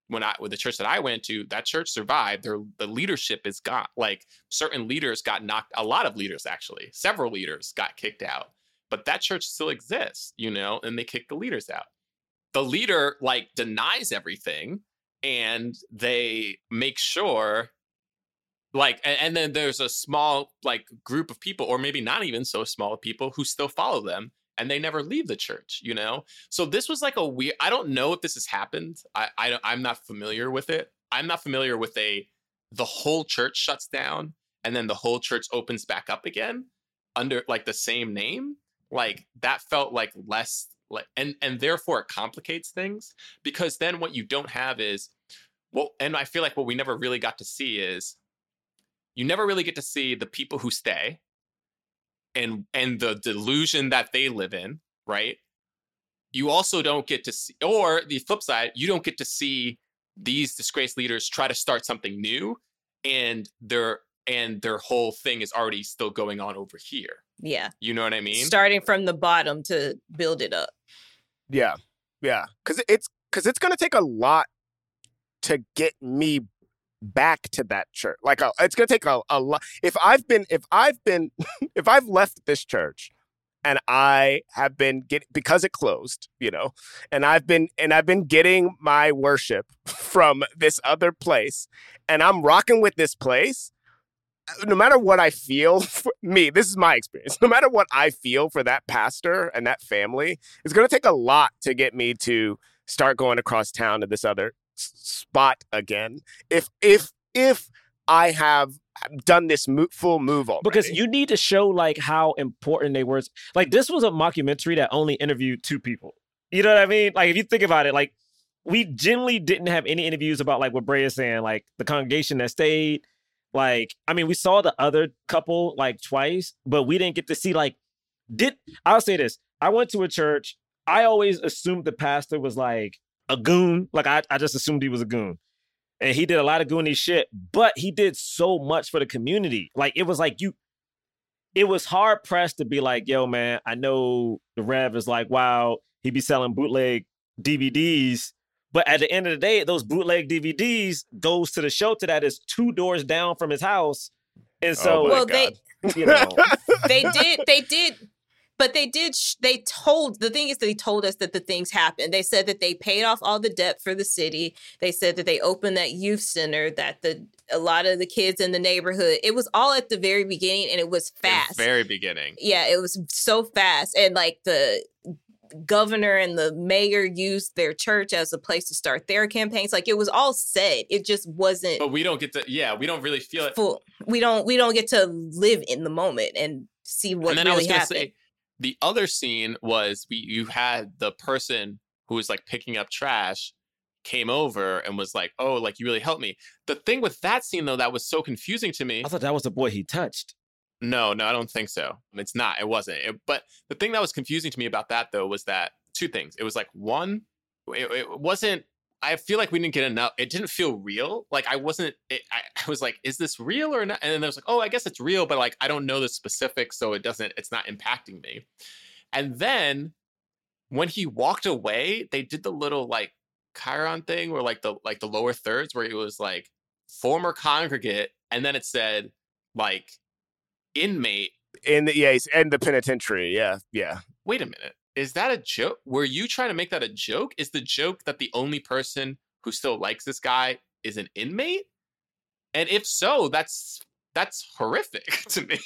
C: when i with the church that i went to that church survived their the leadership is gone like certain leaders got knocked a lot of leaders actually several leaders got kicked out but that church still exists you know and they kick the leaders out. The leader like denies everything and they make sure like a- and, then there's a small like group of people or maybe not even so small people who still follow them and they never leave the church you know? So this was like a weird i don't know if this has happened. I, I i'm not familiar with it. I'm not familiar with a the whole church shuts down and then the whole church opens back up again under like the same name. Like that felt like less like and and therefore it complicates things because then what you don't have is well and i feel like what we never really got to see is you never really get to see the people who stay and and the delusion that they live in right? You also don't get to see or the flip side you don't get to see these disgraced leaders try to start something new and their and their whole thing is already still going on over here.
F: Yeah,
C: you know what i mean?
F: Starting from the bottom to build it up.
E: Yeah, yeah, because it's because it's gonna take a lot to get me back to that church. Like, a, it's gonna take a, a lot. If I've been, if I've been, (laughs) if I've left this church, and I have been get because it closed, you know, and I've been and I've been getting my worship (laughs) from this other place, and I'm rocking with this place. Uh, no matter what I feel, (laughs) for me, this is my experience. No matter what I feel for that pastor and that family, it's going to take a lot to get me to start going across town to this other spot again. If if if I have done this mo- full move already.
D: because you need to show like how important they were. Like this was a mockumentary that only interviewed two people. You know what I mean? Like if you think about it, like we generally didn't have any interviews about like what Bray is saying, like the congregation that stayed. Like I mean, we saw the other couple like twice, but we didn't get to see like did I'll say this. I went to a church. I always assumed the pastor was like a goon. Like I, I just assumed he was a goon. And he did a lot of goony shit, but he did so much for the community. Like it was like you it was hard pressed to be like, yo, man, I know the Rev is like, wow, he be selling bootleg DVDs. But at the end of the day, those bootleg DVDs goes to the shelter that is two doors down from his house. And oh so,
F: well, they (laughs)
D: you know, (laughs)
F: they did they did but they did sh- they told the thing is they told us that the things happened they said that they paid off all the debt for the city they said that they opened that youth center that the a lot of the kids in the neighborhood it was all at the very beginning and it was fast
C: Very beginning.
F: yeah it was so fast and like the governor and the mayor used their church as a place to start their campaigns like it was all said it just wasn't
C: But we don't get to. Yeah, we don't really feel it.
F: full we don't we don't get to live in the moment and see what
C: and then
F: really
C: I was gonna
F: happened
C: say the other scene was we you had the person who was like picking up trash came over and was like, "Oh, like you really helped me." The thing with that scene though that was so confusing to me.
D: I thought that was the boy he touched.
C: No, no, I don't think so. It's not. It wasn't. It- but the thing that was confusing to me about that though was that two things. It was like one, it, it wasn't. I feel like we didn't get enough. It didn't feel real. Like I wasn't. It, I, (laughs) I was like, is this real or not? And then I was like, oh, I guess it's real, but like I don't know the specifics, so it doesn't. It's not impacting me. And then when he walked away, they did the little like Chyron thing, where like the like the lower thirds, where it was like former congregate, and then it said like inmate.
E: In the yeah, he's in the penitentiary. Yeah, yeah.
C: Wait a minute. Is that a joke? Were you trying to make that a joke? Is the joke that the only person who still likes this guy is an inmate? And if so, that's that's horrific (laughs) to me.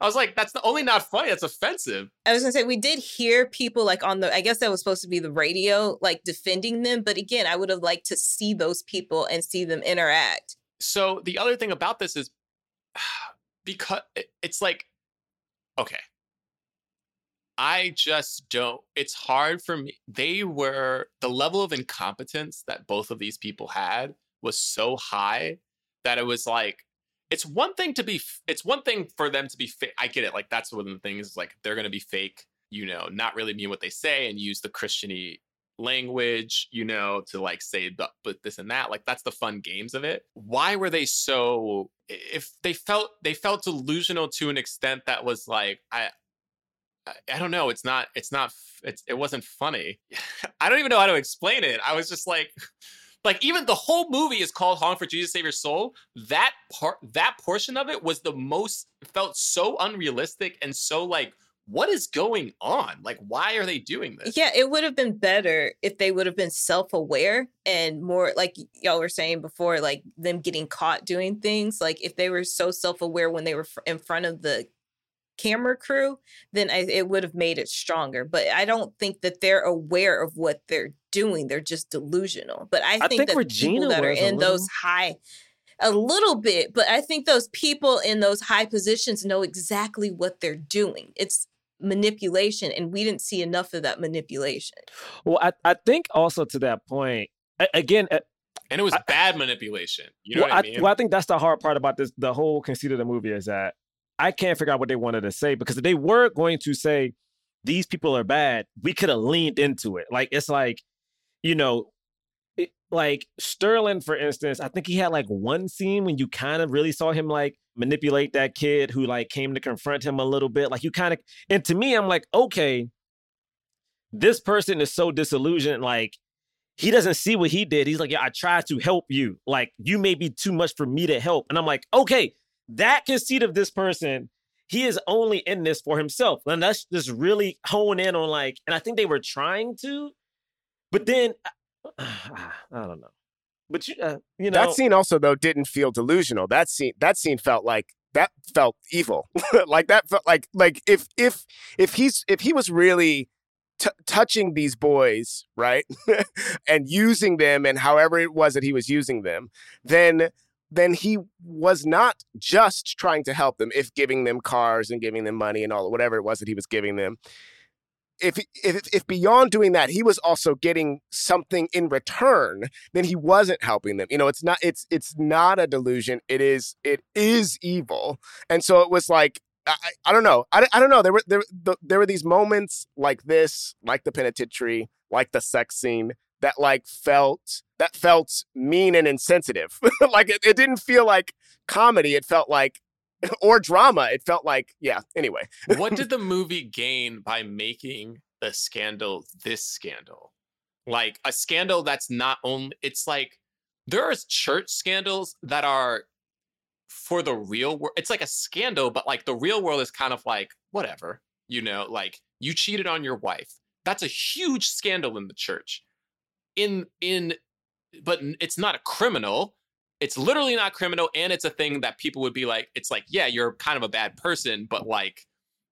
C: I was like, that's the only not funny. That's offensive.
F: I was gonna say we did hear people like on the I guess that was supposed to be the radio like defending them, but again, I would have liked to see those people and see them interact.
C: So the other thing about this is (sighs) because it's like, okay, I just don't. It's hard for me. They were the level of incompetence that both of these people had was so high that it was like it's one thing to be it's one thing for them to be fake. I get it. Like that's one of the things. Like they're gonna be fake. You know, not really mean what they say and use the Christiany language. You know, to like say the, but this and that. Like that's the fun games of it. Why were they so? If they felt they felt delusional to an extent that was like I. I- I don't know. It's not. It's not. f- It's. It wasn't funny. (laughs) I don't even know how to explain it. I was just like, (laughs) like even the whole movie is called "Honk for Jesus Save Your Soul." That part, that portion of it was the most felt so unrealistic and so like, what is going on? Like, why are they doing this?
F: Yeah, it would have been better if they would have been self-aware and more like y'all were saying before, like them getting caught doing things. Like if they were so self-aware when they were fr- in front of the camera crew, then I, it would have made it stronger. But I don't think that they're aware of what they're doing. They're just delusional. But I
D: I
F: think,
D: think
F: that
D: Regina
F: people that are
D: was a
F: in those high a little bit, but I think those people in those high positions know exactly what they're doing. It's manipulation, and we didn't see enough of that manipulation.
D: Well, I, I think also to that point, again,
C: And it was bad manipulation. You know
D: well,
C: what I mean?
D: well, I think that's the hard part about this. The whole conceit of the movie is that I can't figure out what they wanted to say because if they were going to say these people are bad, we could have leaned into it. Like it's like, you know, it, like Sterling, for instance, I think he had like one scene when you kind of really saw him like manipulate that kid who like came to confront him a little bit. Like you kind of, and to me, I'm like, okay, this person is so disillusioned. Like he doesn't see what he did. He's like, yeah, I tried to help you. Like you may be too much for me to help. And I'm like, okay, that conceit of this person, he is only in this for himself. And let's just really hone in on like, and I think they were trying to, but then (sighs) I don't know. But you, uh, you know,
E: that scene also though didn't feel delusional. That scene that scene felt like that felt evil. (laughs) like that felt like like if if if he's if he was really t- touching these boys, right? (laughs) and using them and however it was that he was using them, then then he was not just trying to help them if giving them cars and giving them money and all whatever it was that he was giving them if, if if beyond doing that he was also getting something in return then he wasn't helping them you know it's not it's it's not a delusion it is it is evil and so it was like I, I, don't know. I, I don't know. There were there the, there were these moments like this, like the penitentiary, like the sex scene that like felt that felt mean and insensitive. (laughs) like it, it didn't feel like comedy. It felt like (laughs) or drama. It felt like yeah. Anyway,
C: what did (laughs) the movie gain by making the scandal this scandal? Like a scandal that's not only it's like there are church scandals that are for the real world. It's like a scandal, but like the real world is kind of like whatever, you know, like you cheated on your wife. That's a huge scandal in the church. In in but it's not a criminal. It's literally not criminal and it's a thing that people would be like it's like, yeah, you're kind of a bad person, but like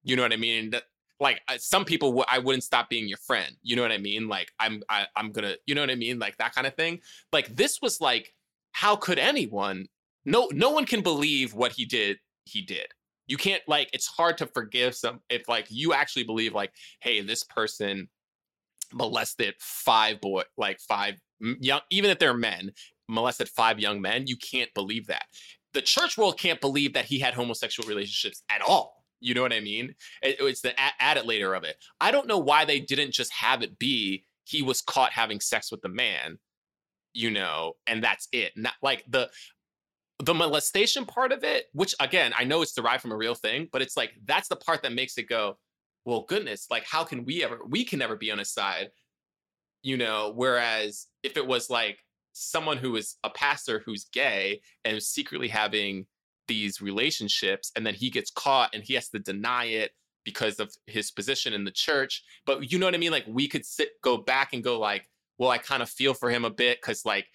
C: you know what I mean? Like some people w- I wouldn't stop being your friend. You know what I mean? Like I'm I, I'm gonna you know what I mean? Like that kind of thing. Like this was like how could anyone no no one can believe what he did he did you can't like it's hard to forgive some if like you actually believe like hey this person molested five boy like five young even if they're men molested five young men you can't believe that. The church world can't believe that he had homosexual relationships at all. You know what i mean? It, it's the added later of it. I don't know why they didn't just have it be he was caught having sex with the man you know and that's it. Not like the the molestation part of it, which again, I know it's derived from a real thing, but it's like that's the part that makes it go, well, goodness, like how can we ever we can never be on his side, you know? Whereas if it was like someone who is a pastor who's gay and secretly having these relationships, and then he gets caught and he has to deny it because of his position in the church. But you know what I mean? Like we could sit go back and go like, well, I kind of feel for him a bit because like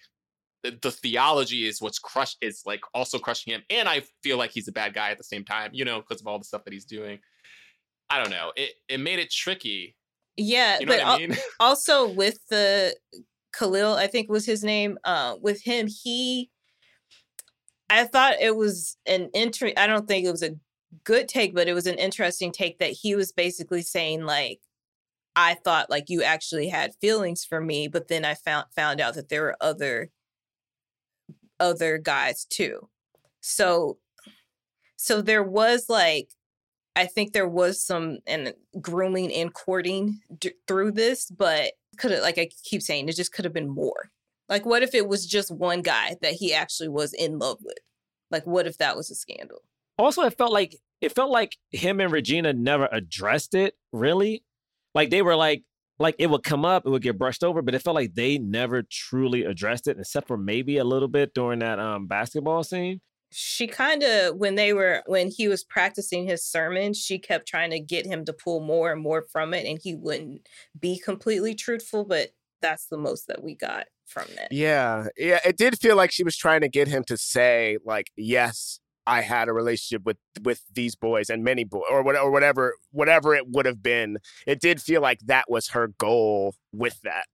C: the, theology is what's crushed is like also crushing him and i feel like he's a bad guy at the same time you know because of all the stuff that he's doing i don't know it it made it tricky
F: yeah
C: you know
F: but
C: what i mean (laughs)
F: also with the khalil i think was his name uh, with him he i thought it was an entry i don't think it was a good take but it was an interesting take that he was basically saying like i thought like you actually had feelings for me but then i found found out that there were other other guys too. So so there was like I think there was some and grooming and courting d- through this, but could have like I keep saying it just could have been more. Like what if it was just one guy that he actually was in love with? Like what if that was a scandal?
D: Also, it felt like it felt like him and Regina never addressed it really. Like they were like, like it would come up, it would get brushed over, but it felt like they never truly addressed it, except for maybe a little bit during that um basketball scene.
F: She kind of when they were when he was practicing his sermon, she kept trying to get him to pull more and more from it, and he wouldn't be completely truthful. But that's the most that we got from it
E: Yeah, yeah, it did feel like she was trying to get him to say like, "Yes, I had a relationship with with these boys and many boys or what or whatever whatever it would have been. It did feel like that was her goal with that,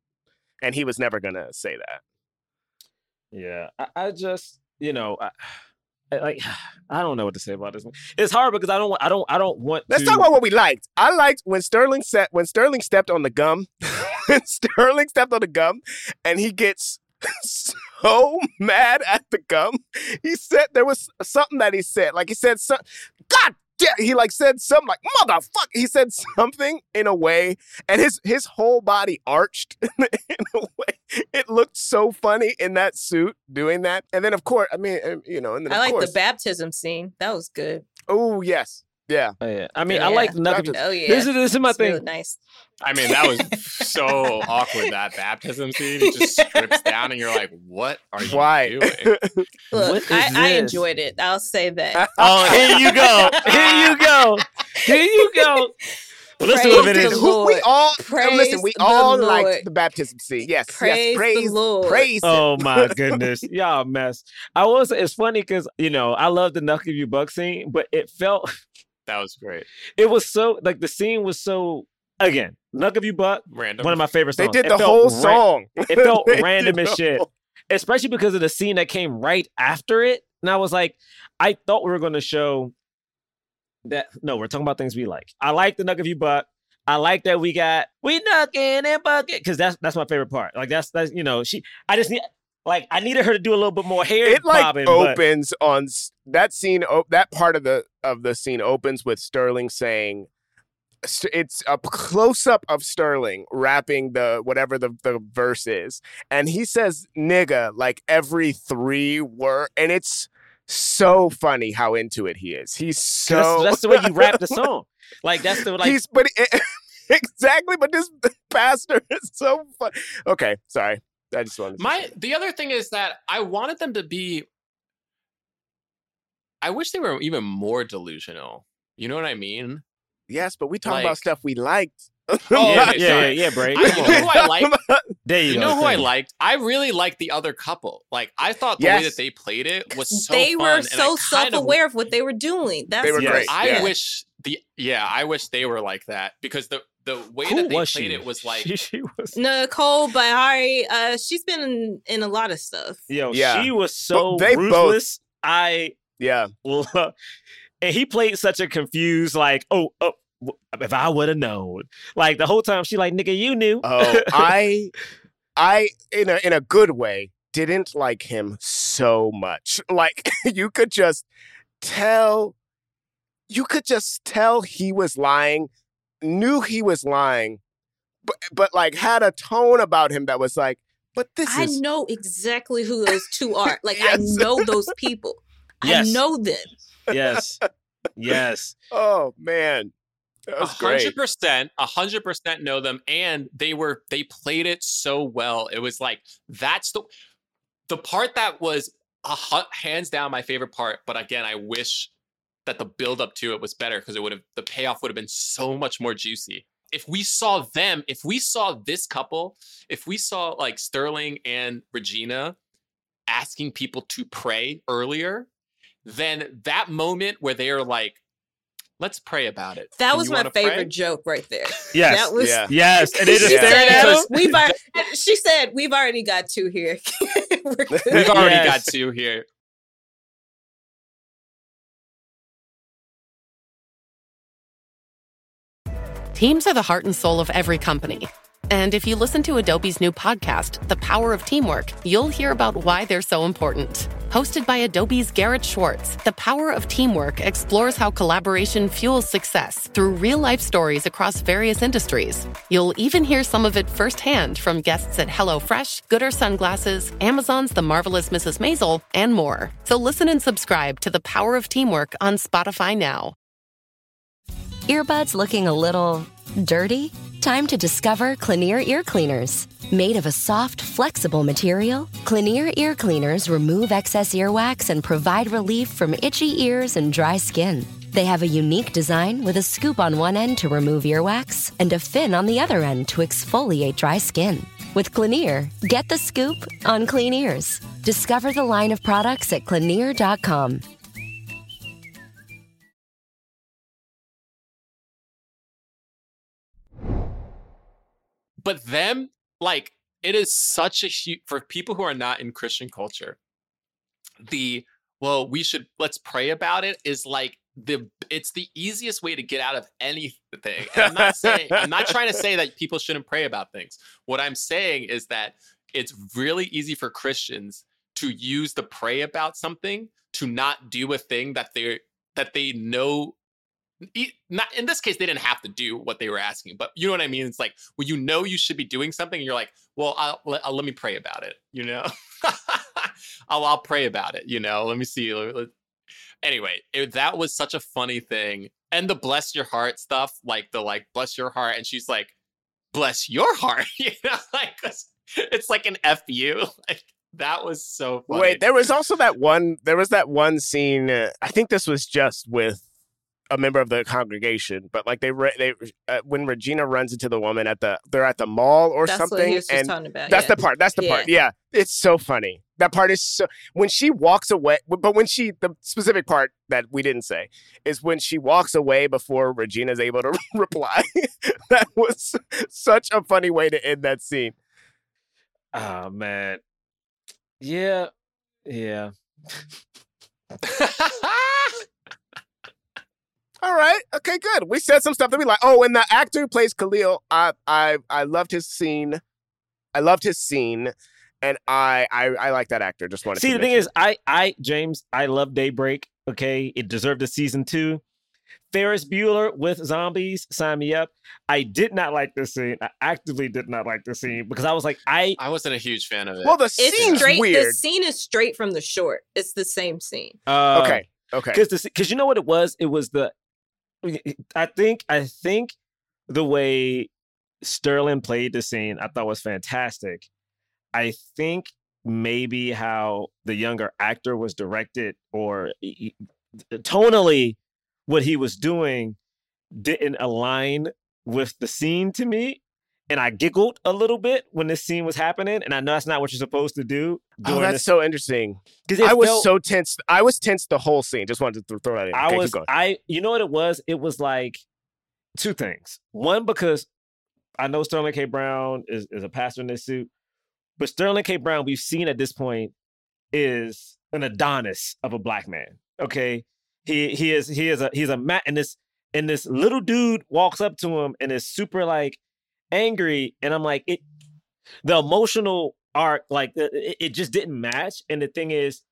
E: and he was never gonna say that.
D: Yeah, I, I just you know. I, I, like (sighs) I don't know what to say about this. One. It's hard because I don't I don't I don't want.
E: Let's
D: to...
E: talk about what we liked. I liked when Sterling set when Sterling stepped on the gum. when (laughs) Sterling stepped on the gum, and he gets (laughs) so mad at the gum. He said there was something that he said. Like he said, God damn, he like said something like motherfucker. He said something in a way, and his his whole body arched (laughs) in a way. It looked so funny in that suit doing that. And then of course, I mean, you know, and then
F: I like
E: course,
F: the baptism scene. That was good.
E: Oh yes. Yeah.
D: Oh, yeah. I mean,
F: yeah.
D: I like Nuggets.
F: Oh yeah.
D: This is this is my
F: it's
D: thing.
F: Nice.
C: I mean, that was so (laughs) awkward. That baptism scene, it just strips down, and you're like, "What are you
E: Why?
C: doing?" (laughs)
F: Look, I, I enjoyed it. I'll say that. (laughs)
D: Oh, here you go. Here you go. Here you go. Well, this
F: Praise
D: would have been
F: the
D: it.
F: Lord.
E: We all
F: Praise
E: listen. We all
F: Lord.
E: liked the baptism scene. Yes.
F: Praise
E: yes.
F: the
E: Praise
F: Lord.
E: Praise. him.
D: Oh my goodness, y'all mess. I was. It's funny because you know I love the Knuck If You Buck scene, but it felt
C: That was great.
D: it was so like the scene was so again Knuck If You Buck.
C: Random.
D: One of my favorite songs.
E: They
D: did
E: the
D: felt
E: whole
D: ra-
E: song.
D: It felt (laughs) random as shit,
E: whole-
D: especially because of the scene that came right after it. And I was like, I thought we were going to show that. No, we're talking about things we like. I like the Knuck If You Buck. I like that we got we knucking and bucket because that's that's my favorite part. Like that's that's you know she. I just need Like I needed her to do a little bit more hair
E: it like
D: bobbing. but-
E: opens on that scene. That part of the of the scene opens with Sterling saying, "It's a close up of Sterling rapping the whatever the the verse is, and he says nigga like every three word, and it's so funny how into it he is. He's
D: 'cause that's,
E: so
D: that's the way you rap the (laughs) song. Like that's the like
E: he's but it, (laughs) exactly. But this (laughs) pastor is so fun. Okay, sorry. I just wanted to
C: My the other thing is that I wanted them to be. I wish they were even more delusional. You know what I mean?
E: Yes, but we talk
C: Like-
E: about stuff we liked. (laughs)
C: Oh,
D: yeah,
C: okay,
D: yeah, yeah, yeah, Bray.
C: I, you know who I like? (laughs)
D: There you,
C: You
D: go.
C: know who I
D: you.
C: liked? I really liked the other couple. Like I thought the way that they played it was so
F: they
C: fun,
F: were so self-aware of what they were doing. That's
E: were
D: Yes.
E: great.
C: I
E: yeah.
C: wish the yeah, I wish they were like that because the the way
D: Who
C: that they played
D: she?
C: it was like
D: she, she was.
F: Nicole Beharie. Uh, she's been in, in a lot of stuff.
D: Yo,
E: Yeah.
D: she was so
E: they both-
D: ruthless. I
E: Yeah.
D: love, and he played such a confused, like, oh, oh, if I would have known, like the whole time she like, nigga, you knew.
E: Oh, (laughs) I, I in a in a good way didn't like him so much. (laughs) Like (laughs) you could just tell, you could just tell he was lying, knew he was lying, but but like had a tone about him that was like, but this
F: I
E: is
F: know exactly who those two are. (laughs) Like
E: Yes.
F: I know those people.
D: Yes.
F: I know them.
D: yes, yes. (laughs)
E: oh man, that
C: a
E: was great.
C: hundred percent, a hundred percent know them, and they were they played it so well. It was like that's the the part that was a hu- hands down my favorite part. But again, I wish that the build up to it was better because it would have the payoff would have been so much more juicy. If we saw them, if we saw this couple, if we saw like Sterling and Regina asking people to pray earlier, then that moment where they are like, let's pray about it.
F: That
C: Do
F: was my
C: wanna pray?"
F: favorite joke right there. (laughs)
D: Yes.
F: That was
E: Yeah.
D: Yes, and they just
E: Yeah.
D: stared
F: we've already, (laughs) she said we've already got two here. (laughs) We're good.
C: We've already
D: Yes.
C: got two here.
K: Teams are the heart and soul of every company. And if you listen to Adobe's new podcast, The Power of Teamwork, you'll hear about why they're so important. Hosted by Adobe's Garrett Schwartz, The Power of Teamwork explores how collaboration fuels success through real life stories across various industries. You'll even hear some of it firsthand from guests at HelloFresh, Goodr Sunglasses, Amazon's The Marvelous Mrs. Maisel, and more. So listen and subscribe to The Power of Teamwork on Spotify now.
A: Earbuds looking a little dirty? Time to discover Clinere ear cleaners. Made of a soft, flexible material, Clinere ear cleaners remove excess earwax and provide relief from itchy ears and dry skin. They have a unique design with a scoop on one end to remove earwax and a fin on the other end to exfoliate dry skin. With Clinere, get the scoop on clean ears. Discover the line of products at Clinere.com.
C: But them, like, it is such a huge for people who are not in Christian culture. The well, we should let's pray about it is like the it's the easiest way to get out of anything. And I'm not saying (laughs) I'm not trying to say that people shouldn't pray about things. What I'm saying is that it's really easy for Christians to use the pray about something to not do a thing that they that they know not in this case they didn't have to do what they were asking but you know what i mean it's like when you know you should be doing something and you're like well i'll, let- I'll let me pray about it you know (laughs) I'll, I'll pray about it you know let me see anyway it, that was such a funny thing and the bless your heart stuff like the like bless your heart and she's like bless your heart (laughs) you know (laughs) like it's- it's like an fu like that was so funny.
E: Wait, there was also that one. There was that one scene. Uh, I think this was just with a member of the congregation, but like they re- they uh, when Regina runs into the woman at the they're at the mall or
F: That's what
E: something,
F: he was just
E: and
F: talking about,
E: that's
F: yeah.
E: the part. That's the part. Yeah, it's so funny. That part is so when she walks away. But when she the specific part that we didn't say is when she walks away before Regina's able to (laughs) reply. (laughs) that was such a funny way to end that scene.
D: Oh man. Yeah. Yeah. (laughs)
E: All right. Okay. Good. We said some stuff that we like. Oh, and the actor who plays Khalil, I I I loved his scene. I loved his scene, and I, I I like that actor. Just wanted
D: See,
E: to
D: the thing
E: mention.
D: is, I, I, James, I love Daybreak. Okay, it deserved a season two. Ferris Bueller with zombies, sign me up. I did not like this scene. I actively did not like this scene because I was like, I,
C: I wasn't a huge fan of it.
E: well, the
F: It's
E: scene's
F: straight. The scene is straight from the short. It's the same scene.
D: uh,
E: okay, okay.
D: because because you know what it was it was the i think i think the way sterling played the scene i thought was fantastic. I think maybe how the younger actor was directed or he- tonally what he was doing didn't align with the scene to me and i giggled a little bit when this scene was happening and i know that's not what you're supposed to do
E: Oh, that's
D: this-
E: so interesting.
D: Because
E: I was
D: felt-
E: so tense. I was tense the whole scene. Just wanted to throw that in.
D: I
E: Okay,
D: was. I you know what it was? It was like two things. One, because I know Sterling K. Brown is, is a pastor in this suit, but Sterling K. Brown, we've seen at this point, is an Adonis of a black man. Okay. He he is he is a he's a mat and this and this little dude walks up to him and is super like angry. And I'm like, it the emotional arc, like uh, it, it just didn't match. And the thing is,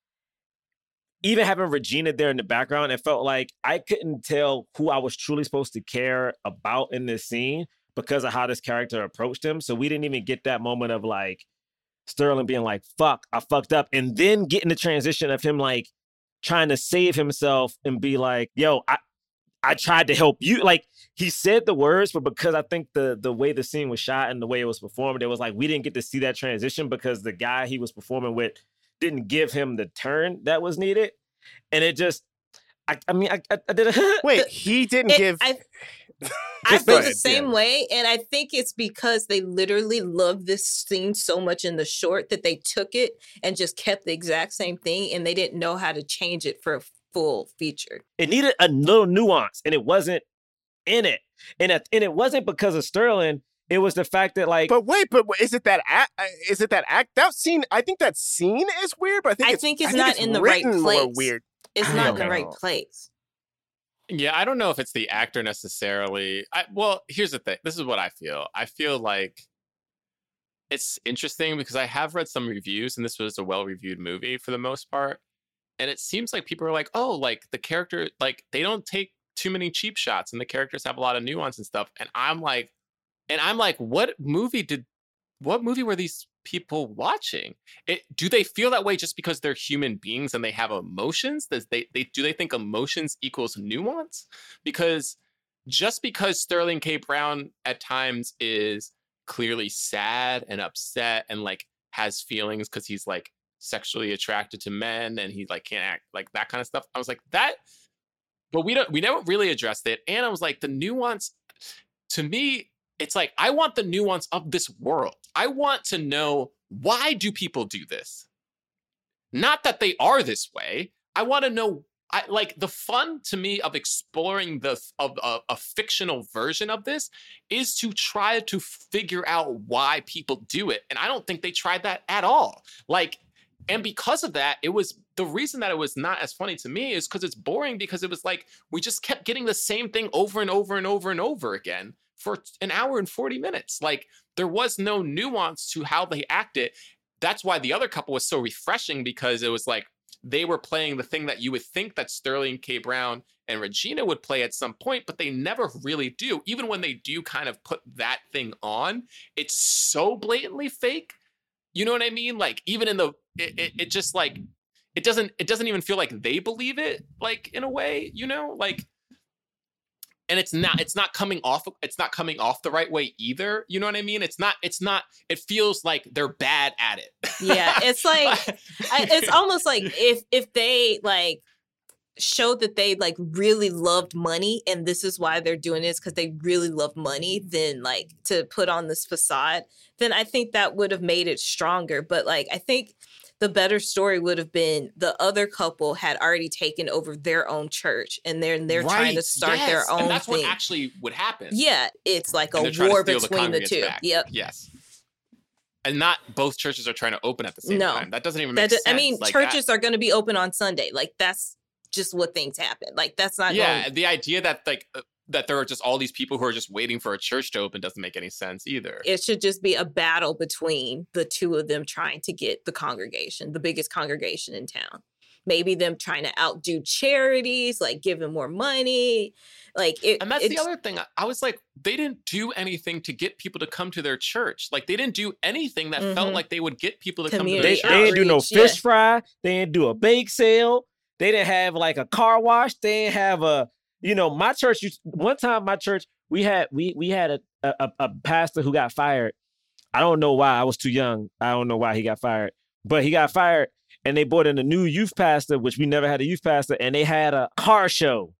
D: even having Regina there in the background, it felt like I couldn't tell who I was truly supposed to care about in this scene because of how this character approached him. So we didn't even get that moment of like Sterling being like, fuck, I fucked up. And then getting the transition of him like trying to save himself and be like, yo, I I tried to help you. Like he said the words, but because I think the the way the scene was shot and the way it was performed, it was like we didn't get to see that transition because the guy he was performing with didn't give him the turn that was needed. And it just I, I mean I, I, I did a (laughs)
E: Wait, he didn't
F: It-
E: give.
F: I, (laughs) I feel the same
E: yeah.
F: way, and I think it's because they literally love this scene so much in the short that they took it and just kept the exact same thing, and they didn't know how to change it for a full feature.
D: it needed a little nuance and it wasn't in it. And it, and it wasn't because of Sterling. It was the fact that like
E: But wait, but is it that act? Uh, is it that act? That scene? I think that scene is weird. But I think
F: I
E: it's,
F: think it's not in the right place.
E: Weird.
F: It's not in the right place.
C: Yeah, I don't know if it's the actor necessarily. I, well, here's the thing. This is what I feel. I feel like it's interesting because I have read some reviews, and this was a well-reviewed movie for the most part. And it seems like people are like, "Oh, like the character, like they don't take too many cheap shots, and the characters have a lot of nuance and stuff." And I'm like, and I'm like, what movie did, what movie were these people watching? It do they feel that way just because they're human beings and they have emotions? Does they they do they think emotions equals nuance? Because just because Sterling K. Brown at times is clearly sad and upset and like has feelings because he's like sexually attracted to men and he like can't act like that kind of stuff. I was like, that but we don't we never really addressed it. And I was like, the nuance to me, it's like I want the nuance of this world. I want to know why do people do this? Not that they are this way. I want to know I like the fun to me of exploring the of a, a fictional version of this is to try to figure out why people do it. And I don't think they tried that at all. Like and because of that, it was the reason that it was not as funny to me is because it's boring because it was like we just kept getting the same thing over and over and over and over again for an hour and 40 minutes. Like there was no nuance to how they acted. That's why the other couple was so refreshing because it was like they were playing the thing that you would think that Sterling K. Brown and Regina would play at some point, but they never really do. Even when they do kind of put that thing on, it's so blatantly fake. You know what I mean? Like even in the it, it, it just like it doesn't it doesn't even feel like they believe it like in a way, you know? Like and it's not it's not coming off it's not coming off the right way either you know what i mean it's not it's not it feels like they're bad at it
F: Yeah, it's like (laughs) it's almost like if if they like showed that they like really loved money and this is why they're doing this because they really love money then like to put on this facade then i think that would have made it stronger but like i think the better story would have been the other couple had already taken over their own church and they're they're trying to start
C: yes,
F: their own
C: and that's
F: thing.
C: what actually would happen
F: yeah, it's like
C: And
F: a
C: they're trying to
F: war
C: steal the
F: between the, two.
C: back.
F: Yep.
C: yes and not both churches are trying to open at the same
F: No.
C: time that doesn't even make
F: do-
C: sense
F: I mean,
C: Like,
F: churches are going to be open on Sunday. Like that's just what things happen. Like that's not
C: yeah
F: going.
C: the idea that like uh, that there are just all these people who are just waiting for a church to open doesn't make any sense either.
F: It should just be a battle between the two of them trying to get the congregation, the biggest congregation in town. Maybe them trying to outdo charities, like giving more money. Like it,
C: and that's
F: it
C: the other thing. I- I was like, they didn't do anything to get people to come to their church. Like they didn't do anything that felt
F: Mhm.
C: like they would get people to come to their
D: They,
C: church.
D: they didn't do no
F: outreach, yeah.
D: fish fry. They didn't do a bake sale. They didn't have like a car wash. They didn't have a, you know, my church. One time, my church we had we we had a, a a pastor who got fired. I don't know why. I was too young. I don't know why he got fired, but he got fired, and they brought in a new youth pastor, which we never had a youth pastor, and they had a car show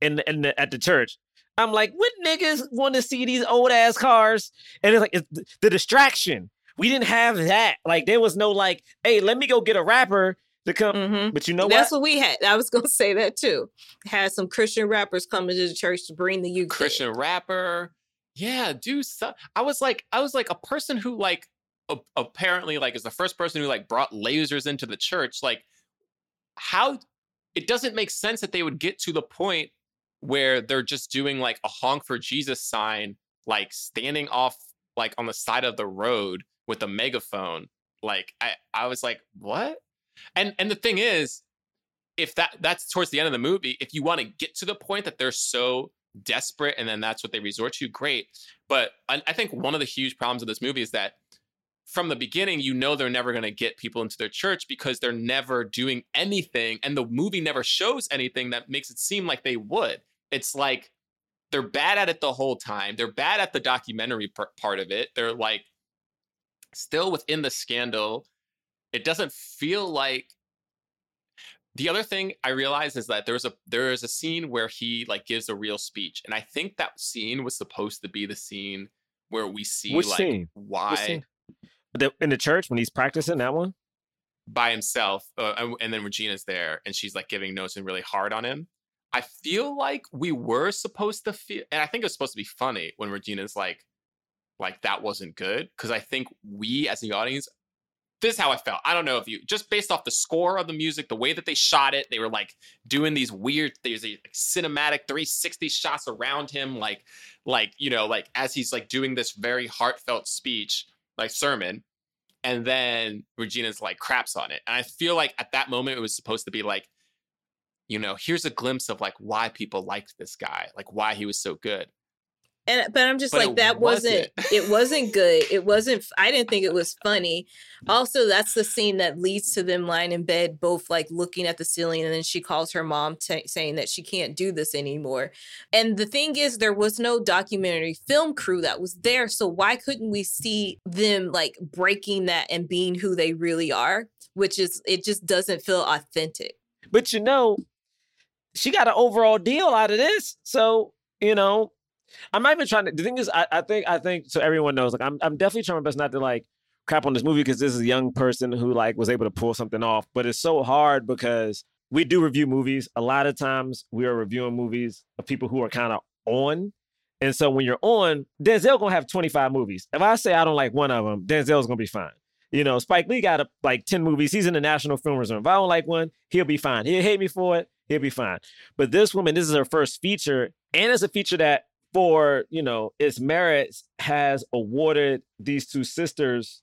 D: in the, in the, at the church. I'm like, what niggas want to see these old ass cars? And it's like it's th- the distraction. We didn't have that. Like there was no like, hey, let me go get a rapper to come. Mm-hmm. But you know what
F: That's
D: what?
F: what we had. I was gonna (laughs) say that too. Had some Christian rappers coming to the church to bring the youth. in.
C: Christian rapper. Yeah, do so. I was like, I was like a person who like a- apparently like is the first person who like brought lasers into the church. Like, how it doesn't make sense that they would get to the point where they're just doing like a honk for Jesus sign, like standing off like on the side of the road with a megaphone. Like, I I was like, what? And and the thing is, if that that's towards the end of the movie, if you want to get to the point that they're so desperate and then that's what they resort to, great. But I, I think one of the huge problems of this movie is that from the beginning, you know they're never going to get people into their church because they're never doing anything, and the movie never shows anything that makes it seem like they would. It's like they're bad at it the whole time. They're bad at the documentary part of it. They're like still within the scandal. It doesn't feel like the other thing I realized is that there's a there is a scene where he like gives a real speech, and I think that scene was supposed to be the scene where we see
D: Which
C: like
D: scene?
C: why
D: scene? The- in the church when he's practicing that one.
C: by himself, uh, and- and then Regina's there, and she's like giving notes and really hard on him. I feel like we were supposed to feel, and I think it was supposed to be funny when Regina's like, like that wasn't good, because I think we as the audience, this is how I felt. I don't know if you just based off the score of the music, the way that they shot it, they were like doing these weird, there's these like, cinematic 360 shots around him, like, like you know, like as he's like doing this very heartfelt speech, like sermon, and then Regina's like craps on it. And I feel like at that moment it was supposed to be like, you know, here's a glimpse of like why people liked this guy, like why he was so good.
F: And but I'm just
C: But
F: like that wasn't
C: wasn't.
F: it wasn't good. It wasn't I didn't think it was (laughs) funny. Also, that's the scene that leads to them lying in bed both like looking at the ceiling and then she calls her mom t- saying that she can't do this anymore. And the thing is there was no documentary film crew that was there, so why couldn't we see them like breaking that and being who they really are, which is it just doesn't feel authentic.
D: But you know, she got an overall deal out of this. So, you know, I'm not even trying to the thing is I, I think I think so everyone knows, like I'm I'm definitely trying my best not to like crap on this movie because this is a young person who like was able to pull something off. But it's so hard because we do review movies. A lot of times we are reviewing movies of people who are kind of on. And so when you're on, Denzel gonna have 25 movies. If I say I don't like one of them, Denzel's gonna be fine. You know, Spike Lee got a, like 10 movies. He's in the National Film Reserve. If I don't like one, he'll be fine. He'll hate me for it. He'll be fine. But this woman, this is her first feature, and it's a feature that, for you know, its merits, has awarded these two sisters,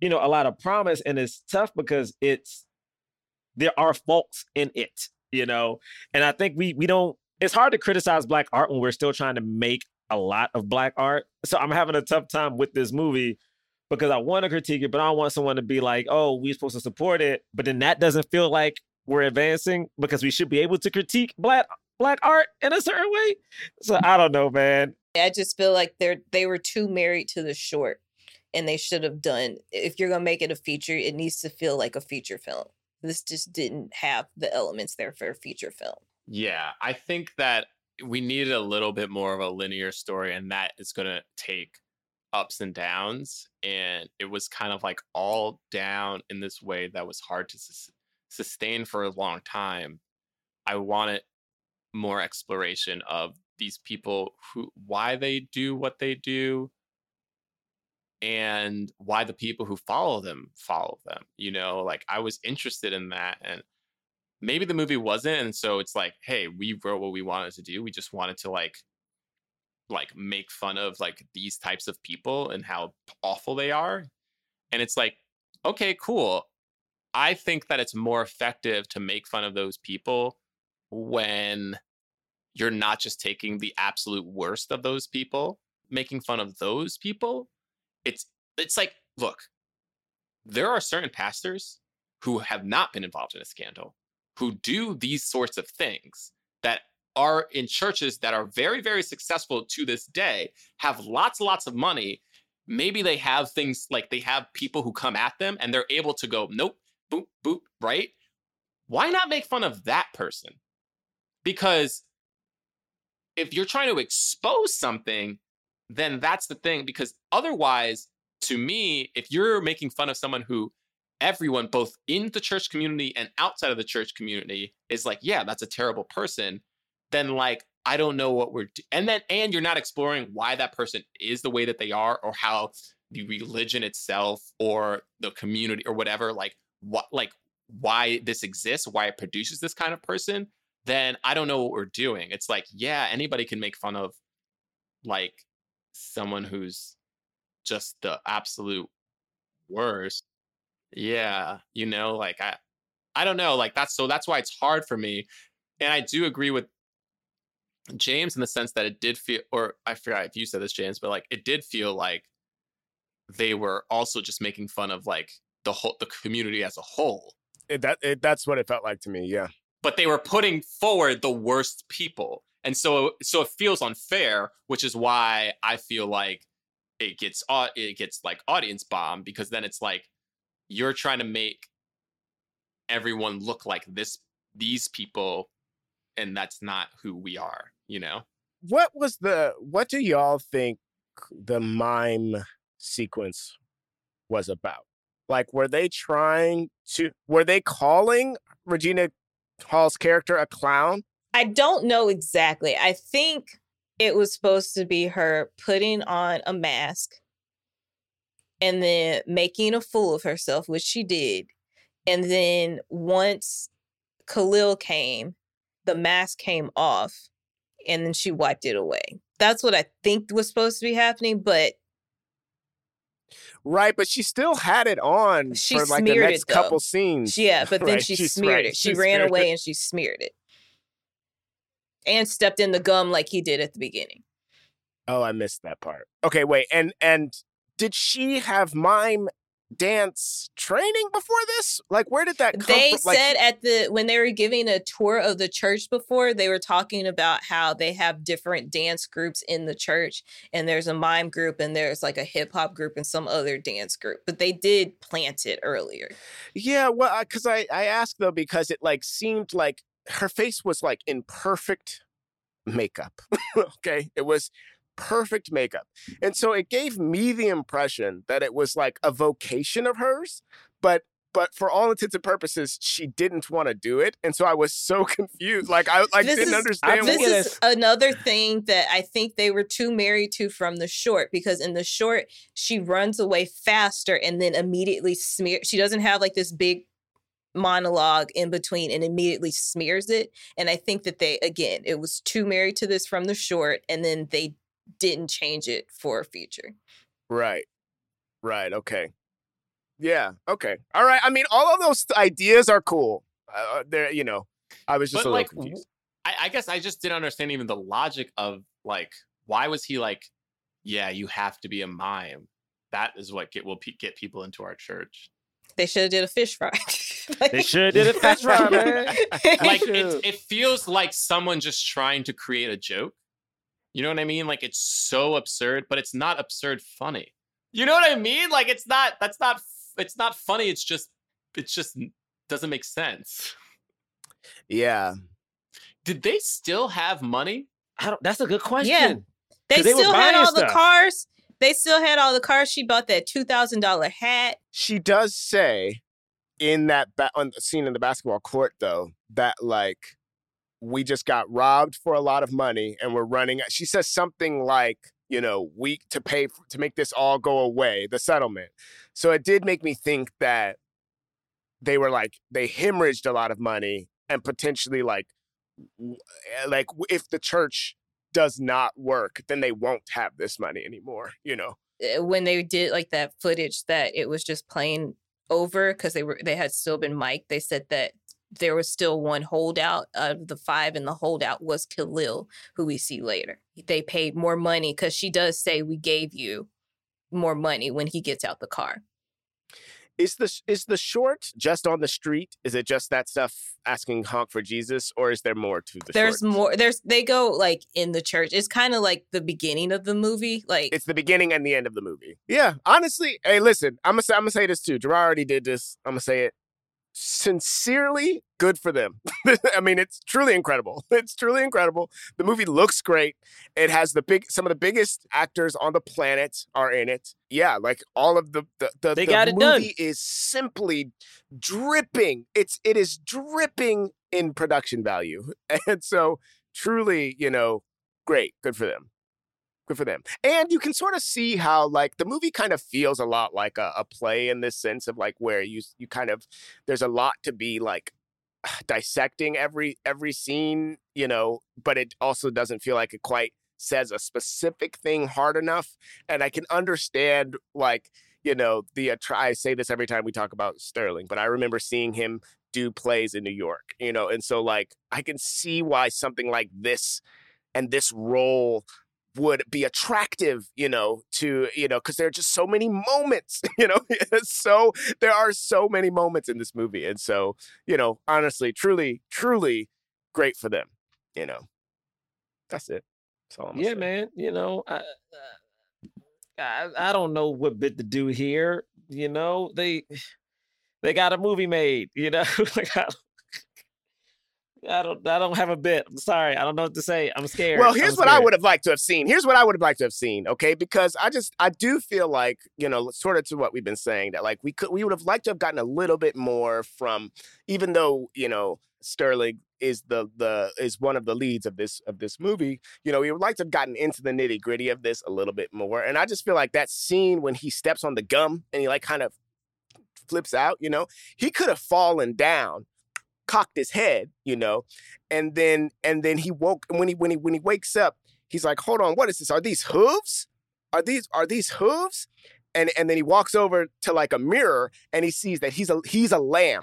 D: you know, a lot of promise. And it's tough because it's there are faults in it, you know. And I think we we don't. It's hard to criticize black art when we're still trying to make a lot of black art. So I'm having a tough time with this movie because I want to critique it, but I don't want someone to be like, "Oh, we're supposed to support it," but then that doesn't feel like we're advancing because we should be able to critique black black art in a certain way. So I don't know, man.
F: I just feel like they're they were too married to the short, and they should have done. If you're gonna make it a feature, it needs to feel like a feature film. This just didn't have the elements there for a feature film.
C: Yeah, I think that we needed a little bit more of a linear story, and that is going to take ups and downs. And it was kind of like all down in this way that was hard to sus- sustain for a long time. I wanted more exploration of these people who, why they do what they do, and why the people who follow them follow them. You know, like I was interested in that, and maybe the movie wasn't and so it's like hey we wrote what we wanted to do we just wanted to like like make fun of like these types of people and how awful they are. And it's like, okay, cool. I think that it's more effective to make fun of those people when you're not just taking the absolute worst of those people, making fun of those people. It's it's like, look, there are certain pastors who have not been involved in a scandal who do these sorts of things that are in churches that are very very successful to this day have lots lots of money maybe they have things like they have people who come at them and they're able to go nope boop boop right why not make fun of that person because if you're trying to expose something then that's the thing because otherwise to me if you're making fun of someone who everyone both in the church community and outside of the church community is like yeah that's a terrible person then like i don't know what we're do- and then and you're not exploring why that person is the way that they are or how the religion itself or the community or whatever like what like why this exists why it produces this kind of person then i don't know what we're doing it's like yeah anybody can make fun of like someone who's just the absolute worst yeah you know like i i don't know like that's so that's why it's hard for me and i do agree with james in the sense that it did feel or i forgot if you said this james but like it did feel like they were also just making fun of like the whole the community as a whole
E: It, that it, that's what it felt like to me. Yeah.
C: But they were putting forward the worst people and so so it feels unfair which is why i feel like it gets it gets like audience bomb because then it's like you're trying to make everyone look like this these people and that's not who we are you know
E: What was the? What do y'all think the mime sequence was about? Like, were they trying to? Were they calling Regina Hall's character a clown?
F: I don't know exactly. I think it was supposed to be her putting on a mask and then making a fool of herself, which she did. And then once Khalil came, the mask came off and then she wiped it away. That's what I think was supposed to be happening, but
E: Right, but she still had it on
F: she
E: for like the next
F: it.
E: couple scenes.
F: Yeah, but (laughs) then
E: Right,
F: she
E: she's
F: smeared
E: right,
F: it. She,
E: she
F: ran away
E: it.
F: and she smeared it. And stepped in the gum like he did at the beginning.
E: Oh, I missed that part. Okay, wait, and and did she have mime dance training before this? Like, where did that come
F: They
E: from? Like,
F: said at the when they were giving a tour of the church before, they were talking about how they have different dance groups in the church, and there's a mime group, and there's like a hip hop group, and some other dance group. But they did plant it earlier.
E: Yeah, well, because I I asked though because it like seemed like her face was like in perfect makeup. (laughs) okay, it was perfect makeup, and so it gave me the impression that it was like a vocation of hers, but. But for all intents and purposes, she didn't want to do it, and so I was so (laughs) confused. Like I like
F: this
E: didn't
F: is,
E: understand.
F: This
E: what-
F: is another thing that I think they were too married to from the short because in the short she runs away faster and then immediately smear. She doesn't have like this big monologue in between and immediately smears it. And I think that they again it was too married to this from the short and then they didn't change it for a feature.
E: Right. Right. Okay. Yeah. Okay. All right. I mean, all of those ideas are cool. Uh, there, you know, I was just
C: but
E: a little
C: like
E: confused.
C: I, I guess i just didn't understand even the logic of like why was he like yeah you have to be a mime that is what get will pe- get people into our church
F: They should have did a fish fry. (laughs)
D: They should have did a fish fry, (laughs) man.
C: like it, it feels like someone just trying to create a joke you know what i mean like it's so absurd but it's not absurd funny you know what i mean like it's not that's not it's not funny it's just it's just doesn't make sense
E: Yeah.
C: did they still have money
D: I don't, that's a good question.
F: Yeah. They
D: 'Cause they were
F: still had
D: buying
F: all the cars. They still had all the cars. She bought that two thousand dollar hat.
E: She does say in that ba- on the scene in the basketball court, though, that like we just got robbed for a lot of money and we're running. She says something like, you know, we to pay f to make this all go away, the settlement. So it did make me think that they were like they hemorrhaged a lot of money and potentially like eh, like if the church does not work, then they won't have this money anymore. You know.
F: uh, when they did like that footage that it was just playing over because they were they had still been mic'd. They said that there was still one holdout of the five, and the holdout was Khalil, who we see later. They paid more money because she does say we gave you more money when he gets out the car.
E: Is the is the short just on the street? Is it just that stuff asking honk for Jesus, or is there more to the
F: there's
E: short?
F: more. There's they go like in the church. It's kind of like the beginning of the movie. Like
E: It's the beginning and the end of the movie. Yeah, honestly, hey, listen, I'm gonna say I'm gonna say this too. Jerah already did this. I'm gonna say it. Sincerely, good for them. (laughs) I mean, it's truly incredible. (laughs) It's truly incredible. The movie looks great. It has the big, some of the biggest actors on the planet are in it. Yeah, like all of the the, the,
D: They
E: the
D: got it done.
E: movie is simply dripping. It's it is dripping in production value, (laughs) and so truly, you know, great. Good for them. Good for them. And you can sort of see how like the movie kind of feels a lot like a, a play in this sense of like where you you kind of there's a lot to be like (sighs) dissecting every every scene, you know, but it also doesn't feel like it quite says a specific thing hard enough. And I can understand like you know the uh, try. I say this every time we talk about Sterling, but I remember seeing him do plays in New York, you know, and so like I can see why something like this and this role would be attractive, you know, to, you know, because there are just so many moments, (laughs) you know, (laughs) so there are so many moments in this movie. And so, you know, honestly, truly, truly great for them, you know. That's it. That's all I'm
D: Yeah,
E: say.
D: man. You know, I, uh, I I don't know what bit to do here. You know, they (sighs) they got a movie made. You know, (laughs) like I, I don't I don't have a bit. I'm sorry. I don't know what to say. I'm scared.
E: Well, here's what I would have liked to have seen. Here's what I would have liked to have seen. Okay, because I just I do feel like you know, sort of to what we've been saying that like we could we would have liked to have gotten a little bit more from, even though you know Sterling is the the is one of the leads of this of this movie. You know, we would like to have gotten into the nitty gritty of this a little bit more. And I just feel like that scene when he steps on the gum and he like kind of flips out. You know, he could have fallen down cocked his head, you know, and then and then he woke and when he when he when he wakes up, he's like, "Hold on, what is this? Are these hooves? Are these are these hooves?" And and then he walks over to like a mirror and he sees that he's a he's a lamb.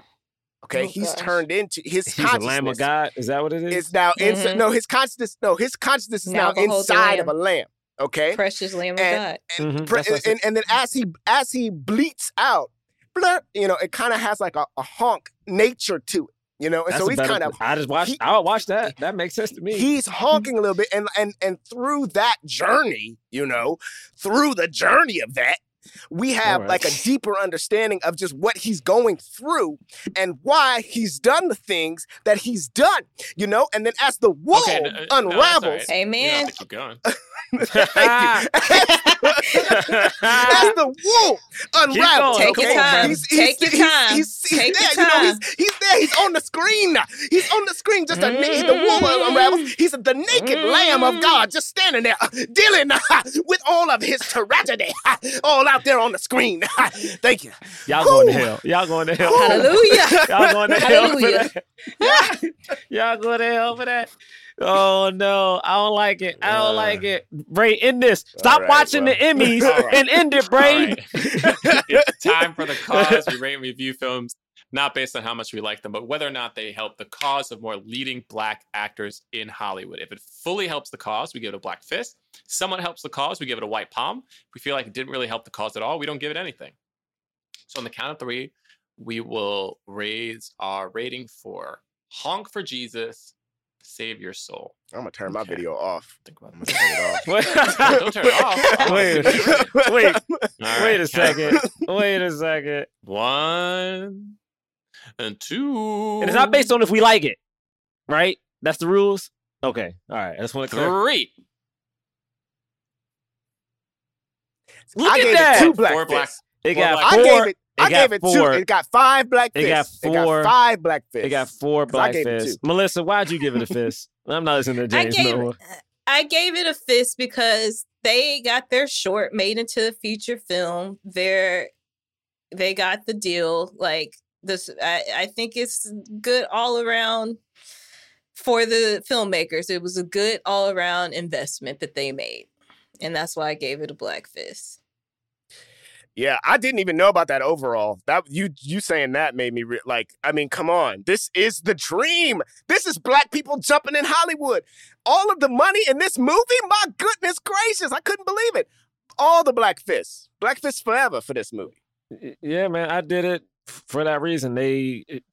E: Okay,
D: Oh,
E: he's
D: gosh.
E: turned into his
D: He's a lamb of God. Is that what it is?
E: is now inside.
F: Mhm.
E: No, his consciousness. No, his consciousness is
F: Now
E: now, inside of a
F: lamb.
E: lamb. Okay,
F: precious Lamb of
E: And-
F: God.
E: Pre-
D: that's what I said.
E: and, and then as he as he bleats out, blur, you know, it kind of has like a, a honk nature to it, you know, and
D: That's
E: so he's kind of
D: I just watched.
E: he-
D: I'll watch that. That makes sense to me.
E: he's honking a little bit, and and and through that journey, you know, through the journey of that. We have
D: Alright.
E: like a deeper understanding of just what he's going through and why he's done the things that he's done, you know. And then as the wool
C: Okay, n- uh, no,
E: unravels,
C: right.
F: Amen.
C: have to keep going. (laughs)
E: Thank you. (laughs) As the wool unravels,
D: going,
F: Take your time.
E: He's,
F: Take your time.
E: He's, he's,
F: Take
E: there,
F: your
E: you know, he's, he's there. He's on the screen. now. He's on the screen. Just a naked, the wool mm-hmm. unravels. He's the naked Lamb of mm-hmm. God, just standing there, uh, dealing (laughs) with all of his tragedy, all out there on the screen. (laughs) Thank you.
D: Y'all going to hell. Y'all going to hell.
F: Hallelujah.
D: Y'all going to hell for that. (laughs) (laughs) Y'all going to hell for that. Oh no, I don't like it. I don't like uh. it. Bray, end this. Stop
E: right,
D: watching
E: well.
D: the Emmys
E: All right.
D: and end it,
C: All
D: Bray.
C: right. it's time for the cause. We rate and review films not based on how much we like them, but whether or not they help the cause of more leading black actors in Hollywood. If it fully helps the cause, we give it a black fist. Someone helps the cause, we give it a white palm. If we feel like it didn't really help the cause at all, we don't give it anything. So on the count of three, we will raise our rating for Honk for Jesus, Save Your Soul.
E: I'm gonna turn my video off.
C: Think about
E: I'm gonna turn it off. (laughs) (laughs)
C: Don't turn it off.
D: wait, wait,
C: All
D: wait
C: right,
D: a
C: count.
D: second. (laughs) Wait a second.
C: One and two.
D: And it's not based on if we like it, right? That's the rules. Okay, all right. I just want to clear.
C: three.
D: Look
E: I
D: at
E: gave
D: that.
E: it two black
C: Four black.
E: fists.
D: It
C: Four
D: got
C: black
E: I
D: four.
E: gave it. I
D: it got
E: gave it
D: four.
E: two. It got five black
D: It got
E: fists. It got
D: four.
E: five black fists.
D: It got four
E: 'Cause I
D: black
E: gave it
D: fists.
E: two.
D: Melisa, why'd you give it a fist? (laughs) I'm not listening to
F: I
D: James
F: gave
D: no more.
F: I gave it a fist because they got their short made into a feature film. They're they got the deal. Like this, I, I think it's good all around for the filmmakers, it was a good all around investment that they made. And that's why I gave it a black fist.
E: Yeah, I didn't even know about that overall. That you you saying that made me re- like. I mean, come on, this is the dream. This is black people jumping in Hollywood. All of the money in this movie, my goodness gracious, I couldn't believe it. All the black fists, black fists forever for this movie.
D: Yeah, man, I did it f- for that reason. They, it,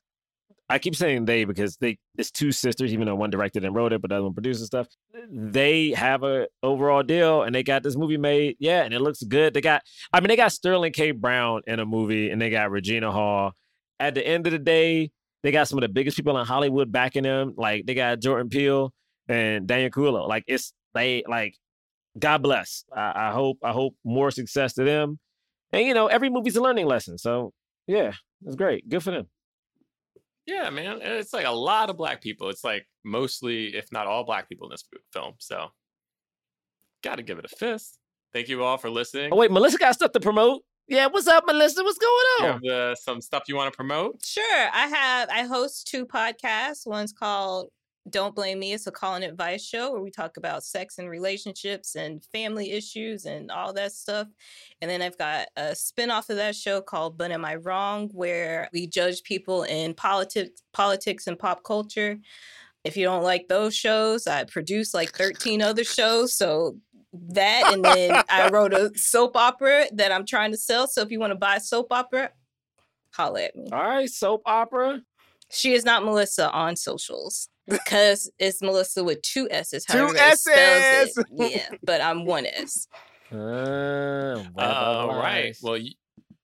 D: I keep saying they because they it's two sisters, even though one directed and wrote it, but the other one produced and stuff. They have a overall deal, and they got this movie made. Yeah, and it looks good. They got, I mean, they got Sterling K. Brown in a movie, and they got Regina Hall. At the end of the day, they got some of the biggest people in Hollywood backing them. Like they got Jordan Peele and Daniel Kaluuya. Like it's they like, God bless. I, I hope I hope more success to them. And you know, every movie's a learning lesson. So yeah, it's great. Good for them.
C: Yeah, man. It's like a lot of black people. It's like mostly, if not all, black people in this film. So, got to give it a fist. Thank you all for listening.
D: Oh wait, Melisa got stuff to promote. Yeah, what's up, Melisa? What's going
C: You
D: on?
C: have uh, some stuff you want to promote?
F: Sure. I have I host two podcasts. One's called Don't Blame Me. It's a call and advice show where we talk about sex and relationships and family issues and all that stuff. And then I've got a spin-off of that show called But Am I Wrong? where we judge people in politics politics and pop culture. If you don't like those shows, I produce like 13 other shows. So that and then (laughs) I wrote a soap opera that I'm trying to sell. So if you want to buy a soap opera, holla at me.
D: All right, soap opera.
F: She is not Melissa on socials because it's Melissa with two S's.
E: Two
F: however it spells
E: S's.
F: it. (laughs) Yeah, but I'm one S.
D: Uh,
C: All right. Well, you,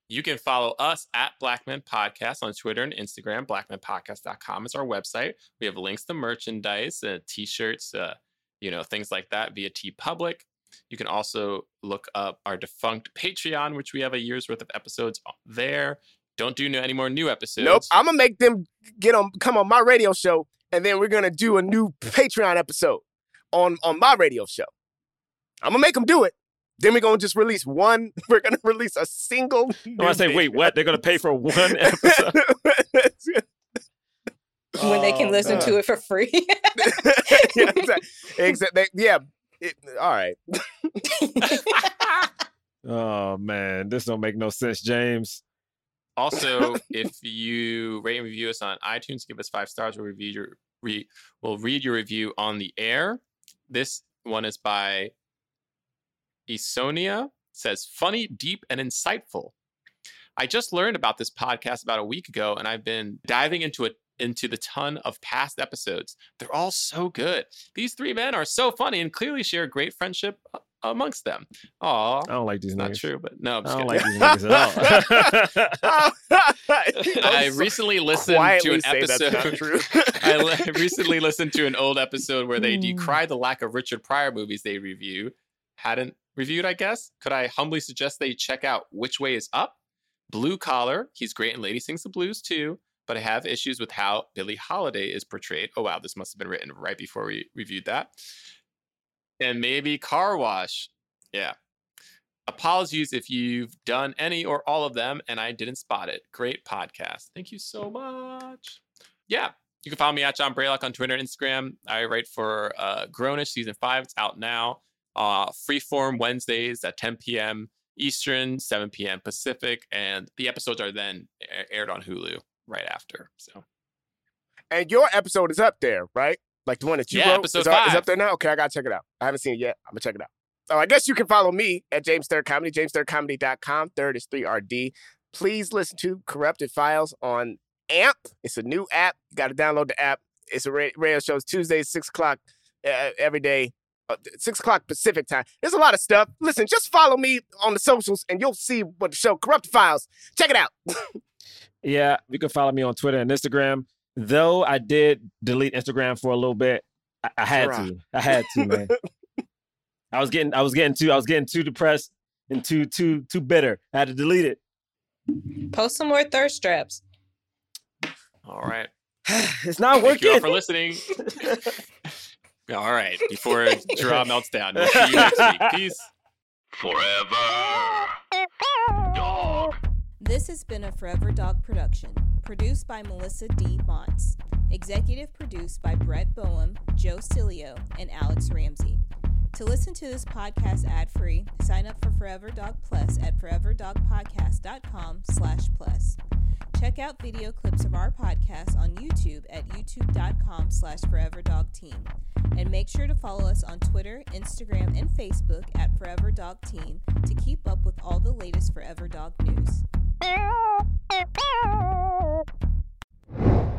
C: you can follow us at Black Men Podcast on Twitter and Instagram. BlackMenPodcast.com is our website. We have links to merchandise, uh, t-shirts, uh, you know, things like that via TeePublic. You can also look up our defunct Patreon, which we have a year's worth of episodes o- there. Don't do no- any more new episodes.
E: Nope, I'm gonna make them get on, come on my radio show, and then we're gonna do a new Patreon episode on on my radio show. I'm gonna make them do it. Then we're gonna just release one. (laughs) We're gonna release a single.
D: I want to say, wait, what? They're gonna pay for one (laughs) episode? (laughs)
F: when they can
E: Oh,
F: listen to it for free.
E: yeah, exactly. exactly. Yeah. It- all right.
D: Oh man, this don't make no sense, James.
C: Also, (laughs) if you rate and review us on iTunes, give us five stars. We'll review your re, we'll read your review on the air. This one is by Esonia. Says funny, deep, and insightful. I just learned about this podcast about a week ago, and I've been diving into it into the ton of past episodes. They're all so good. These three men are so funny and clearly share a great friendship amongst them. Aw,
D: I don't like these
C: not
D: niggas.
C: true, but no, I'm
D: I
C: just
D: don't
C: kidding.
D: like these niggas at all. (laughs)
C: I recently listened to an
E: say that's not
C: episode.
E: true. (laughs)
C: I li- (laughs) recently listened to an old episode where
D: Hmm.
C: they decry the lack of Richard Pryor movies they review. Hadn't reviewed, I guess. Could I humbly suggest they check out Which Way Is Up? Blue Collar. He's great in Lady Sings the Blues too, but I have issues with how Billie Holiday is portrayed. Oh wow, this must have been written right before we reviewed that. And maybe Car Wash. Yeah. Apologies if you've done any or all of them and I didn't spot it. Great podcast. Thank you so much. Yeah. You can follow me at John Braylock on Twitter and Instagram. I write for uh, Grown-ish season five. It's out now. Uh, Freeform Wednesdays at 10 p.m. Eastern, 7 p.m. Pacific, and the episodes are then aired on Hulu right after. So
E: And your episode is up there, right? Like the one that you
C: Yeah,
E: wrote
C: episode
E: is, up- is up there now. Okay, I gotta check it out. I haven't seen it yet. I'm gonna check it out. So I guess you can follow me at James Third Comedy, jamesthirdcomedy.com. Third is 3RD. Please listen to Corrupted Files on AMP. It's a new app. You got to download the app. It's a ra- radio show. It's Tuesdays, 6 o'clock uh, every day, uh, 6 o'clock Pacific time. There's a lot of stuff. Listen, just follow me on the socials and you'll see what the show, Corrupted Files. Check it out. (laughs)
D: Yeah, you can follow me on Twitter and Instagram. Though I did delete Instagram for a little bit, I, I had
E: Bruh.
D: to. I had to, man. (laughs) I was getting, I was getting too, I was getting too depressed and too, too, too bitter. I had to delete it.
F: Post some more thirst traps.
C: all right. (sighs)
D: It's not working.
C: Thank you all for listening. (laughs) all right. Before Jerah (laughs) melts down, we'll see you next week. Peace.
B: Forever.
P: This has been a Forever Dog production, produced by Melisa D. Monts. Executive
F: produced by Brett Boham, Joe Cilio, and Alex Ramsey. To listen to this podcast ad-free, sign up for Forever Dog Plus at foreverdogpodcast.com slash plus. Check out video clips of our podcast on YouTube at youtube.com slash foreverdogteam. And make sure to follow us on Twitter, Instagram, and Facebook at Forever Dog Team to keep up with all the latest Forever Dog news. フフフ。